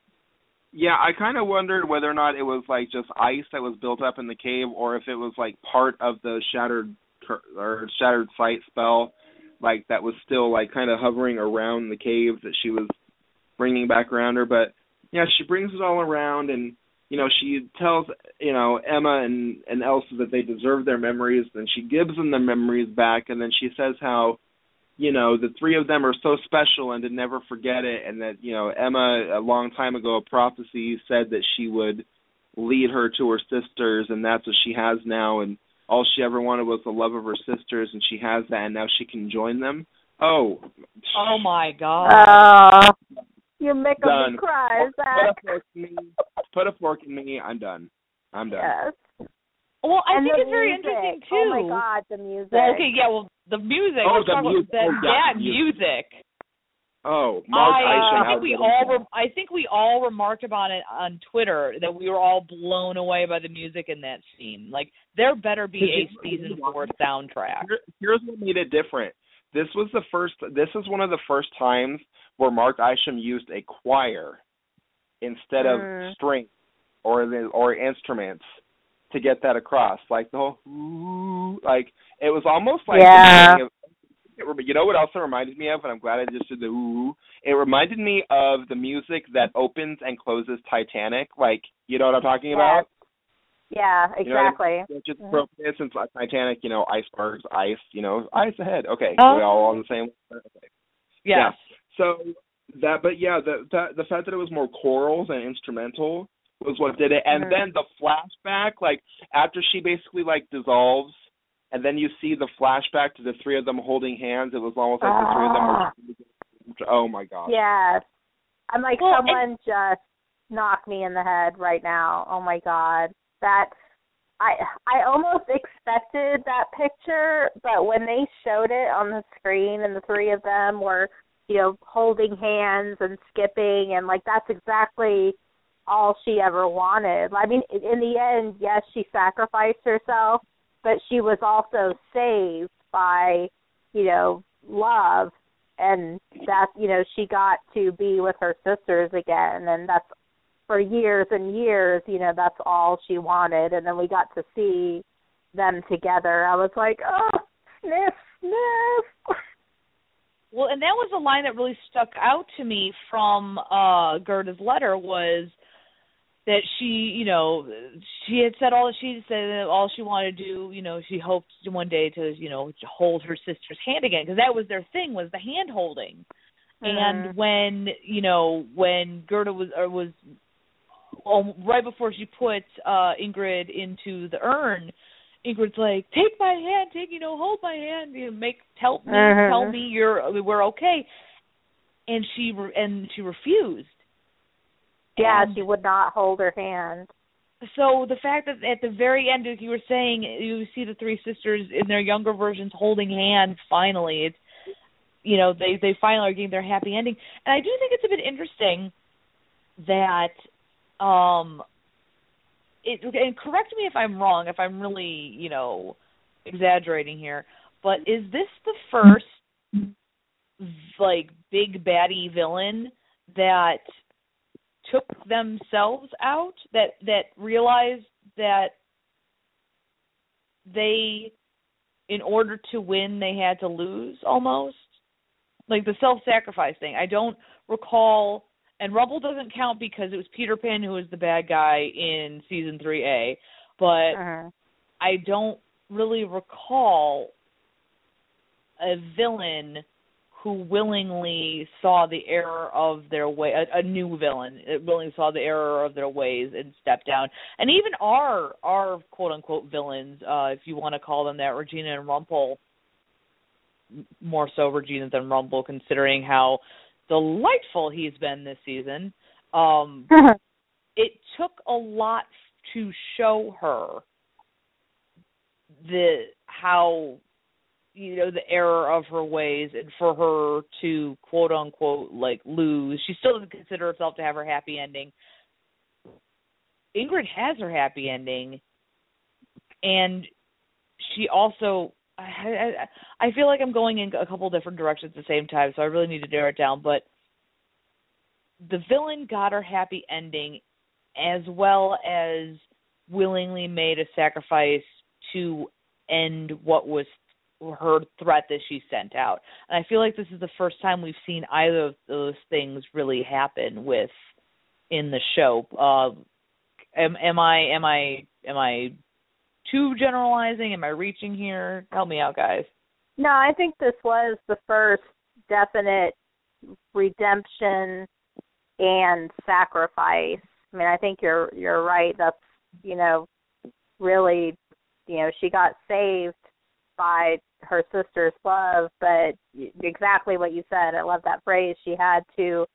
Yeah, I kind of wondered whether or not it was like just ice that was built up in the cave, or if it was like part of the shattered cur- or shattered sight spell, like that was still like kind of hovering around the cave that she was bringing back around her. But yeah, she brings it all around, and you know she tells you know Emma and and Elsa that they deserve their memories, and she gives them their memories back, and then she says how you know the three of them are so special and to never forget it. And that you know Emma a long time ago a prophecy said that she would lead her to her sisters. And that's what she has now. And all she ever wanted was the love of her sisters and she has that and now she can join them oh Oh my god. Oh, you're making Done. me cry, put a fork in me put a fork in me i'm done i'm done Yes. well, I and think the it's very interesting too. Oh my god, the music. Well, okay, yeah, well, the music. Oh, let's the talk about music. that, Oh, yeah, that the music. Oh mark I, Isham, I think we all re- I think we all remarked about it on Twitter that we were all blown away by the music in that scene. Like there better be a season four soundtrack. Here- here's what made it different. This was the first. This is one of the first times where Mark Isham used a choir instead of Mm. string or the or instruments to get that across. Like the whole like it was almost like the Yeah. beginning of- it rem- you know what else it reminded me of, and I'm glad I just did the ooh. It reminded me of the music that opens and closes Titanic. Like you know what I'm talking Yes. about? Yeah, You know what I exactly. Which is Mhm. appropriate since Titanic, you know, icebergs, ice, you know, ice ahead. Okay, Oh. we all on the same. Okay. Yes. So that, but yeah, the that, the fact that it was more chorals and instrumental was what did it. And Mhm. then the flashback, like after she basically like dissolves, and then you see the flashback to the three of them holding hands. It was almost like the three of them Ah. were. Oh my god. Yes. I'm like Well, and- someone just knocked me in the head right now. Oh my god. That I I almost expected that picture, but when they showed it on the screen and the three of them were, you know, holding hands and skipping and like that's exactly all she ever wanted. I mean, in the end, yes, she sacrificed herself, but she was also saved by, you know, love. And that you know she got to be with her sisters again. And that's for years and years you know that's all she wanted. And then we got to see them together. I was like oh sniff sniff Well, and that was a line that really stuck out to me from uh Gerda's letter was that she, you know, she had said all she said that all she wanted to do, you know, she hoped one day to, you know, hold her sister's hand again because that was their thing was the hand holding. And when, you know, when Gerda was or was um, right before she put uh Ingrid into the urn, Ingrid's like, "Take my hand, take you know, hold my hand, you know, make tell me, Mhm. tell me you're we're okay." And she and she refused. Yeah And she would not hold her hand so the fact that at the very end, as you were saying, you see the three sisters in their younger versions holding hands. Finally, it's you know they they finally are getting their happy ending, and I do think it's a bit interesting that um it and correct me if I'm wrong if I'm really you know exaggerating here, but is this the first like big baddie villain that took themselves out that that realized that they in order to win they had to lose almost like the self sacrifice thing i don't recall and rumple doesn't count because it was peter pan who was the bad guy in season 3a but uh-huh. i don't really recall a villain who willingly saw the error of their way a, a new villain willingly saw the error of their ways and stepped down. And even our our quote unquote villains uh if you want to call them that regina and rumple more so regina than rumple considering how delightful he's been this season um it took a lot to show her the how you know the error of her ways and for her to quote unquote like lose. She still doesn't consider herself to have her happy ending. Ingrid has her happy ending. And she also I, I, I feel like i'm going in a couple different directions at the same time so i really need to narrow it down. But the villain got her happy ending as well as willingly made a sacrifice to end what was her threat that she sent out. And I feel like this is the first time we've seen either of those things really happen with in the show. Uh, am, am I am I am I too generalizing? Am I reaching here? Help me out, guys. No, I think this was the first definite redemption and sacrifice. I mean, I think you're you're right. That's you know really you know she got saved by her sister's love, but exactly what you said. I love that phrase. She had to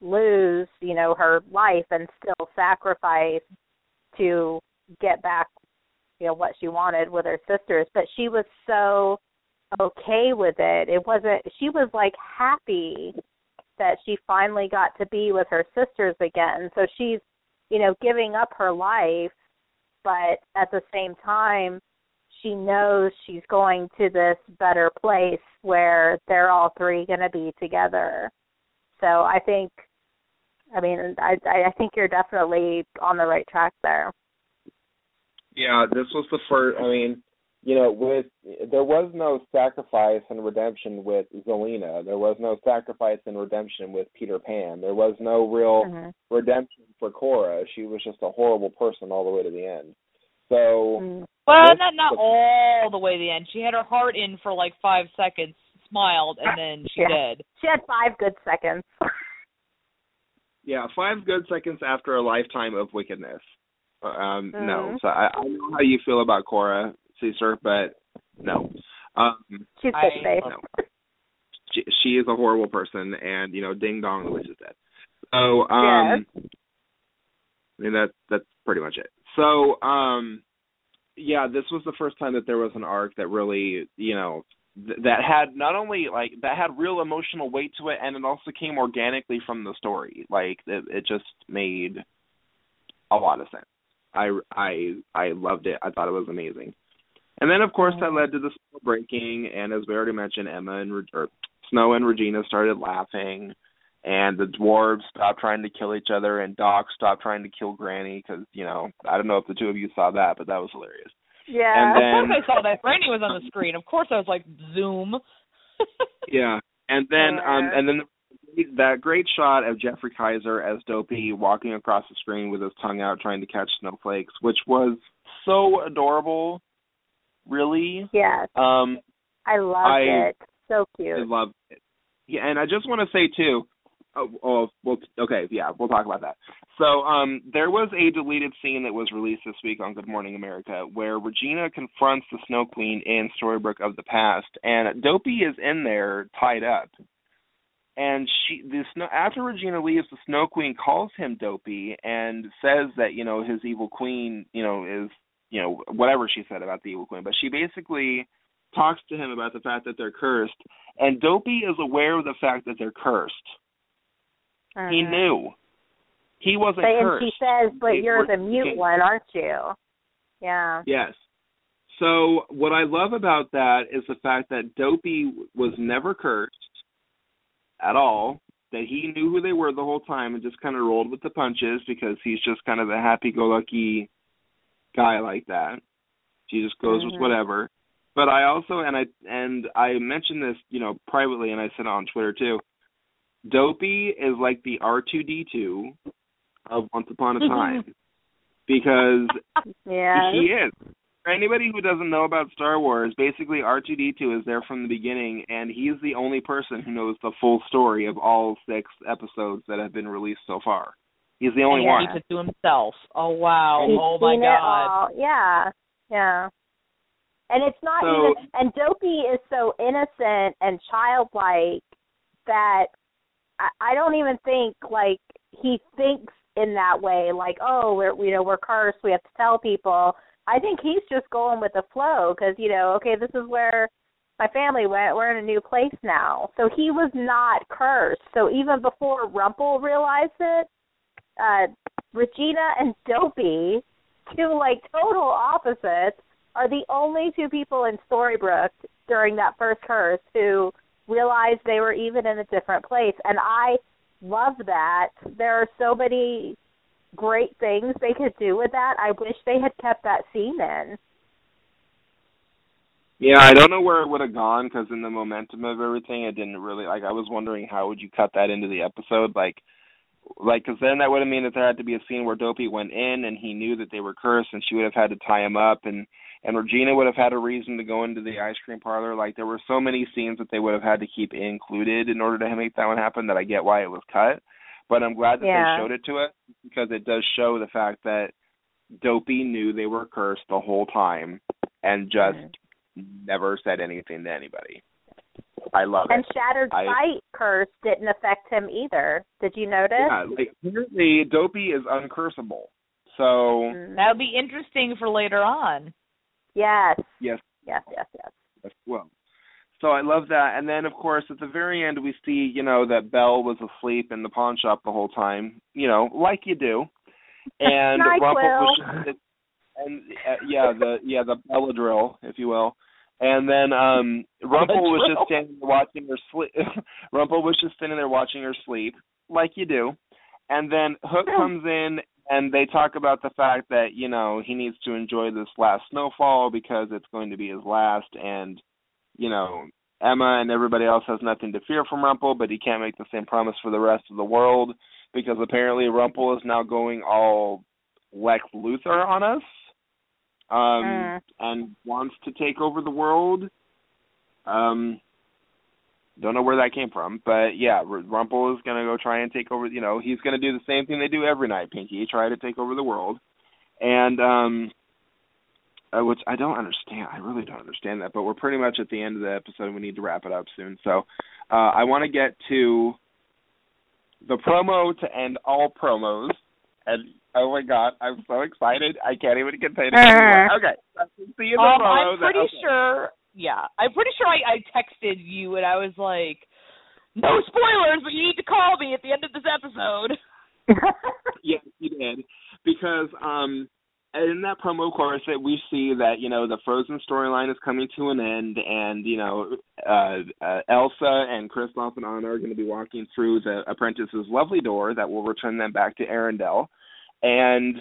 lose, you know, her life and still sacrifice to get back, you know, what she wanted with her sisters. But she was so okay with it. It wasn't she was like happy that she finally got to be with her sisters again. So she's, you know, giving up her life, but at the same time she knows she's going to this better place where they're all three going to be together. So I think, I mean, I I think you're definitely on the right track there. Yeah, this was the first. I mean, you know, with there was no sacrifice and redemption with Zelena. There was no sacrifice and redemption with Peter Pan. There was no real mm-hmm. redemption for Cora. She was just a horrible person all the way to the end. So mm-hmm. Well, not not all the way to the end. She had her heart in for like five seconds, smiled, and then she yeah. did. She had five good seconds. yeah, five good seconds after a lifetime of wickedness. Um, mm-hmm. No, so I, I know how you feel about Cora Caesar, but no. Um, She's I, safe. no. She, she is a horrible person, and you know, ding dong, the witch is dead. So, um, yes. I mean that that's pretty much it. So, um, yeah, this was the first time that there was an arc that really, you know, th- that had not only like that had real emotional weight to it, and it also came organically from the story. Like it, it just made a lot of sense. I I I loved it. I thought it was amazing. And then of course that led to the spell breaking, and as we already mentioned, Emma and or Snow and Regina started laughing and the dwarves stop trying to kill each other, and Doc stop trying to kill Granny because you know I don't know if the two of you saw that, but that was hilarious. Yeah. And then, of course I saw that. Granny was on the screen. Of course I was like Zoom. yeah, and then Yeah. um and then that great shot of Jeffrey Kaiser as Dopey walking across the screen with his tongue out trying to catch snowflakes, which was so adorable. Really. Yes. Um I loved I- it. So cute. I love it. Yeah, and I just want to say too. Oh, oh, well, okay, yeah, we'll talk about that. So, um, there was a deleted scene that was released this week on Good Morning America where Regina confronts the Snow Queen in Storybrooke of the Past, and Dopey is in there tied up. And she, the snow, after Regina leaves, the Snow Queen calls him Dopey and says that you know his evil queen, you know, is you know whatever she said about the evil queen, but she basically talks to him about the fact that they're cursed, and Dopey is aware of the fact that they're cursed. He knew. He wasn't But, and she says, "But They you're the mute one, aren't you?" Yeah. Yes. So what I love about that is the fact that Dopey was never cursed at all. That he knew who they were the whole time and just kind of rolled with the punches because he's just kind of a happy-go-lucky guy like that. He just goes Mhm. with whatever. But I also and I and I mentioned this, you know, privately, and I said it on Twitter too. Dopey is like the R two D two of Once Upon a Time because Yeah. he is. for anybody who doesn't know about Star Wars, basically R2D2 is there from the beginning, and he's the only person who knows the full story of all six episodes that have been released so far. He's the only and one. He keeps it to himself. Oh wow! He's oh my god! Yeah, yeah. And it's not So- even. And Dopey is so innocent and childlike that I, I don't even think like he thinks in that way. Like, oh, we're you know we're cursed. We have to tell people. I think he's just going with the flow because you know, okay, this is where my family went. We're in a new place now. So he was not cursed. So even before Rumple realized it, uh Regina and Dopey, two like total opposites, are the only two people in Storybrooke during that first curse who realized they were even in a different place. And I love that. There are so many great things they could do with that. I wish they had kept that scene in. Yeah, I don't know where it would have gone because in the momentum of everything, it didn't really like. I was wondering how would you cut that into the episode, like, like because then that would have mean that there had to be a scene where Dopey went in and he knew that they were cursed, and she would have had to tie him up, and and Regina would have had a reason to go into the ice cream parlor. Like there were so many scenes that they would have had to keep included in order to make that one happen. That I get why it was cut, but I'm glad that Yeah. they showed it to us because it does show the fact that Dopey knew they were cursed the whole time and just never said anything to anybody. I love And it. And Shattered I- Sight curse didn't affect him either. Did you notice? Yeah, like apparently Dopey is uncursable. So Mm. That would be interesting for later on. Yes. yes, Yes, yes, yes. as well. So I love that. And then of course at the very end we see, you know, that Belle was asleep in the pawn shop the whole time, you know, like you do. And NyQuil. Rumple was just, and uh, yeah, the yeah, the Belladrill, if you will. And then um Rumple was just standing there watching her sleep. Rumple was just sitting there watching her sleep, like you do. And then Hook comes in and they talk about the fact that, you know, he needs to enjoy this last snowfall because it's going to be his last and you know, Emma and everybody else has nothing to fear from Rumple, but he can't make the same promise for the rest of the world because apparently Rumple is now going all Lex Luthor on us. Um Mm. and wants to take over the world. Um don't know where that came from, but yeah, Rumple is going to go try and take over, you know, he's going to do the same thing they do every night, Pinky, try to take over the world. And um uh, which I don't understand. I really don't understand that, but we're pretty much at the end of the episode. We need to wrap it up soon. So, uh I want to get to the promo to end all promos. And oh my god, I'm so excited. I can't even contain it anymore. Okay. See you in the promo. I'm pretty Okay. sure. Yeah, I'm pretty sure I, I texted you and I was like, "No spoilers, but you need to call me at the end of this episode." Yes, you did. Because um in that promo course that we see that, you know, the Frozen storyline is coming to an end and, you know, uh, uh Elsa and Kristoff and Anna are going to be walking through the apprentice's lovely door that will return them back to Arendelle and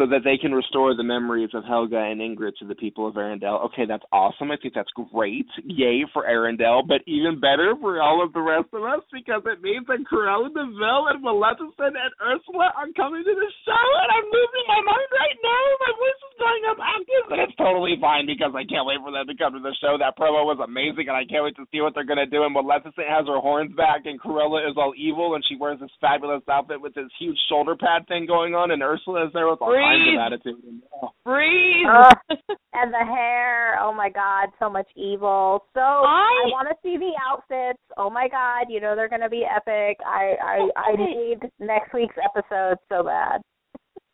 so that they can restore the memories of Helga and Ingrid to the people of Arendelle. Okay, that's awesome. I think that's great. Yay for Arendelle, but even better for all of the rest of us because it means that Cruella de Vil and Maleficent and Ursula are coming to the show, and I'm losing my mind right now. My voice is going up octaves, and it's totally fine because I can't wait for them to come to the show. That promo was amazing, and I can't wait to see what they're going to do. And Maleficent has her horns back, and Cruella is all evil, and she wears this fabulous outfit with this huge shoulder pad thing going on, and Ursula is there with all kinds Breathe. of attitude. And, oh, Breathe. Ugh. and the hair, oh my god, so much evil. So I, I- want to see the outfits. Oh my god, you know they're going to be epic. I I I need next week's episode so bad.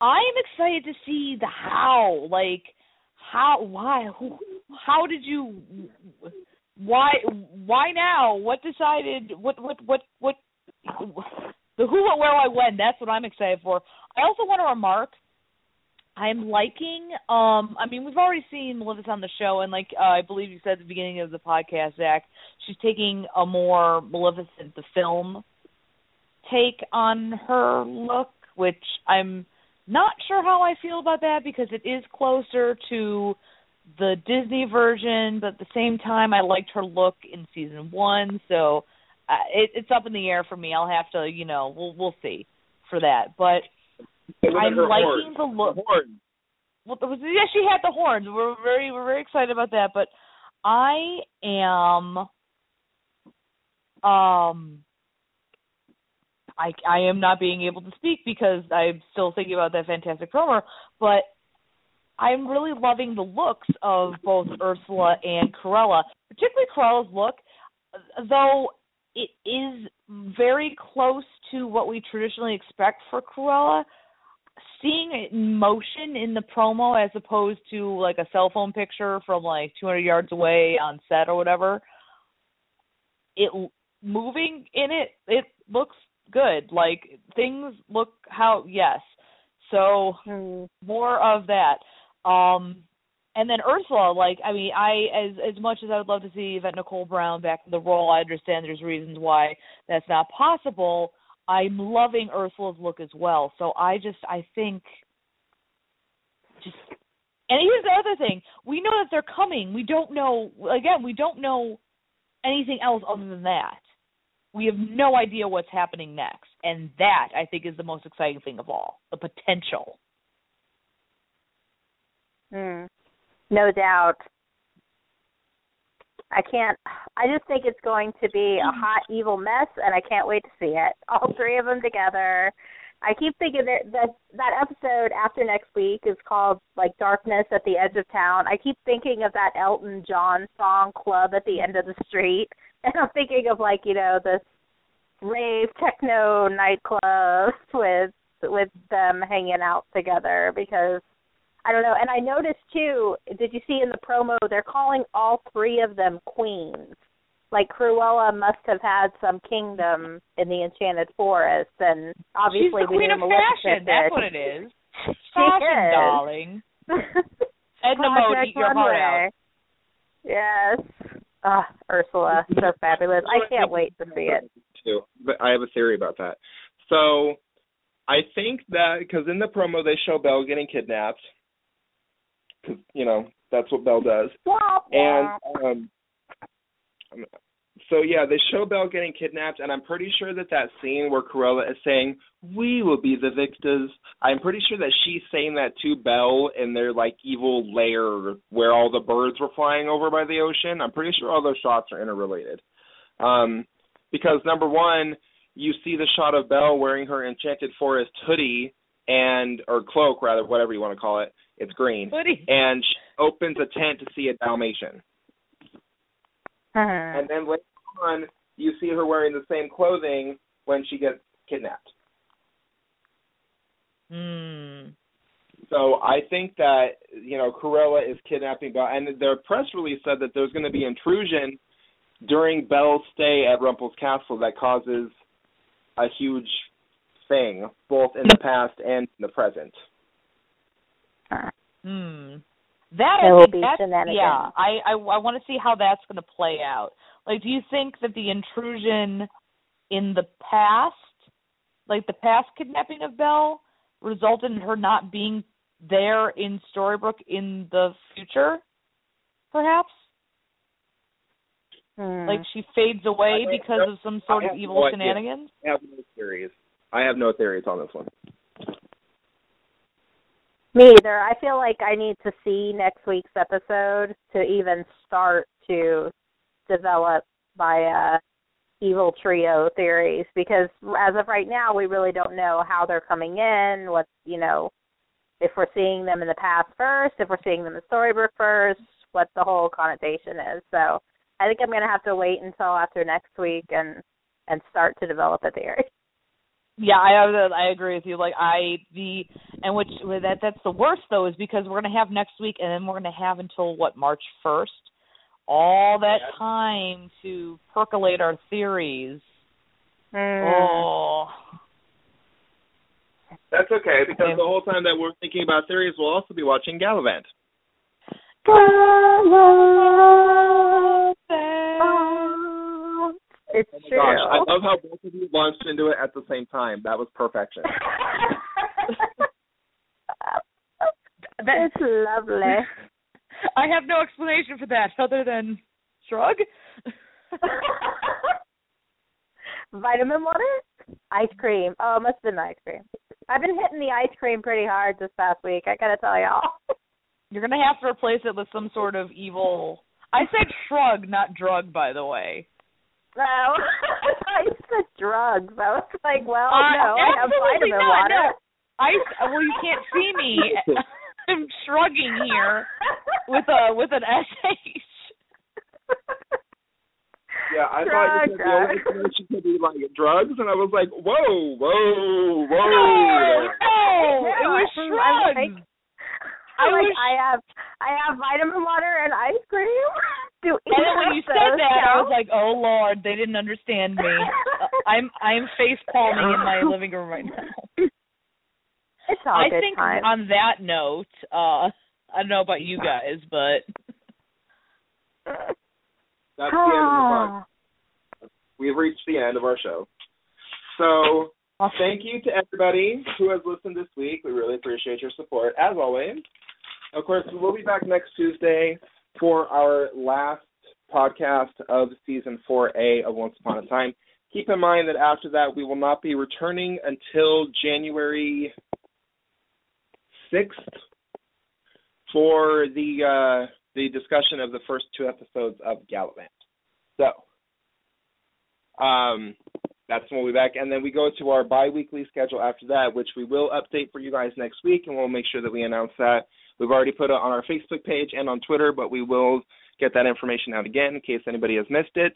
I am excited to see the how, like how, why, who, how did you, why, why now? What decided? What, what, what, what? The who, what, where, why, when. That's what I'm excited for. I also want to remark. I'm liking. Um, I mean, we've already seen Maleficent on the show, and like uh, I believe you said at the beginning of the podcast, Zach, she's taking a more Maleficent the film take on her look, which I'm not sure how I feel about that because it is closer to the Disney version, but at the same time, I liked her look in season one, so uh, it, it's up in the air for me. I'll have to, you know, we'll we'll see for that. But I'm liking horns. the look. Horns. well, was, yeah, she had the horns. We're very we're very excited about that. But I am um I I am not being able to speak because I'm still thinking about that fantastic promo, but I'm really loving the looks of both Ursula and Cruella, particularly Cruella's look, though it is very close to what we traditionally expect for Cruella. Seeing it in motion in the promo as opposed to like a cell phone picture from like 200 yards away on set or whatever, it moving in it, it looks good. Like things look how yes. So Mm. more of that. Um and then Ursula, like I mean, I as as much as I would love to see Yvette Nicole Brown back in the role, I understand there's reasons why that's not possible. I'm loving Ursula's look as well. So I just I think just and here's the other thing. We know that they're coming. We don't know again, we don't know anything else other than that. We have no idea what's happening next. And that I think is the most exciting thing of all. The potential. Mm. No doubt. I can't. I just think it's going to be a mm. hot, evil mess, and I can't wait to see it. All three of them together. I keep thinking that that that episode after next week is called like Darkness at the Edge of Town. I keep thinking of that Elton John song Club at the End of the Street, and I'm thinking of like you know this rave techno nightclub with with them hanging out together because I don't know. And I noticed too. Did you see in the promo they're calling all three of them queens? Like Cruella must have had some kingdom in the Enchanted Forest, and obviously She's the we queen of Maleficent fashion. That's did. what it is. She Fashion, is. darling. Edna Mode, eat your heart out. Yes. Ah, Ursula, so fabulous. I can't wait to see it. Too, but I have a theory about that. So, I think that because in the promo they show Belle getting kidnapped, because you know that's what Belle does, and um, so yeah, they show Belle getting kidnapped, and I'm pretty sure that that scene where Cruella is saying "We will be the victors," I'm pretty sure that she's saying that to Belle in their like evil lair where all the birds were flying over by the ocean. I'm pretty sure all those shots are interrelated, um, because number one, you see the shot of Belle wearing her Enchanted Forest hoodie and or cloak rather, whatever you want to call it. It's green, Hoodie. and she opens a tent to see a Dalmatian. Mhm. And then later on, you see her wearing the same clothing when she gets kidnapped. Hmm. So I think that you know Cruella is kidnapping Belle, and their press release said that there's going to be intrusion during Belle's stay at Rumple's castle that causes a huge thing, both in the past and in the present. Hmm. That There I will be that's, shenanigans. yeah. I I, I want to see how that's going to play out. Like, do you think that the intrusion in the past, like the past kidnapping of Belle, resulted in her not being there in Storybrooke in the future? Perhaps, Hmm. like she fades away because of some sort of evil no shenanigans. I have no theories. I have no theories on this one. Me either. I feel like I need to see next week's episode to even start to develop my uh evil trio theories because as of right now we really don't know how they're coming in, what you know, if we're seeing them in the past first, if we're seeing them in Storybrooke first, what the whole connotation is. So I think I'm gonna have to wait until after next week and and start to develop a theory. Yeah, I I agree with you. Like I the and which that that's the worst though is because we're gonna have next week and then we're gonna have until what March first, all that time to percolate our theories. Mm. Oh, That's okay because the whole time that we're thinking about theories, we'll also be watching Galavant. It's Oh my true. gosh, I love how both of you launched into it at the same time. That was perfection. That's lovely. I have no explanation for that other than shrug. Vitamin water? Ice cream. Oh, it must have been ice cream. I've been hitting the ice cream pretty hard this past week. I gotta tell y'all. You're gonna have to replace it with some sort of evil. I said shrug, not drug, by the way. No, I said drugs. I was like, well, Uh, no, I have vitamin not, water. no. I well, you can't see me. I'm shrugging here with a with an sh. Yeah, I thought you said the only Drugs. explanation could be like drugs, and I was like, whoa, whoa, whoa. No, no, it was I'm- I'm like- I I'm like, was- I have, I have vitamin water and ice cream. Do And then when you said those that, I was like, "Oh Lord, they didn't understand me." I'm I'm face palming in my living room right now. it's all I good think time. on that note, uh, I don't know about you guys, but That's the end of the. We've reached the end of our show. So thank you to everybody who has listened this week. We really appreciate your support, as always. Of course, we will be back next Tuesday for our last podcast of season 4A of Once Upon a Time. Keep in mind that after that, we will not be returning until January 6th for the uh, the discussion of the first two episodes of Galavant. So, um, that's when we'll be back, and then we go to our bi-weekly schedule after that, which we will update for you guys next week, and we'll make sure that we announce that. We've already put it on our Facebook page and on Twitter, but we will get that information out again in case anybody has missed it.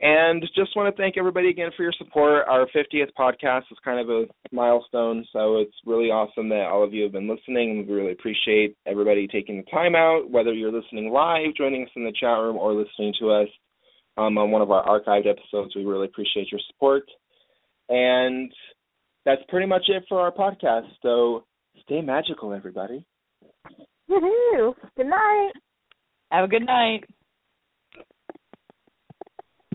And just want to thank everybody again for your support. Our 50th podcast is kind of a milestone, so it's really awesome that all of you have been listening, we really appreciate everybody taking the time out, whether you're listening live, joining us in the chat room, or listening to us um, on one of our archived episodes. We really appreciate your support. And that's pretty much it for our podcast. So stay magical, everybody. Woohoo! Good night. have a good night.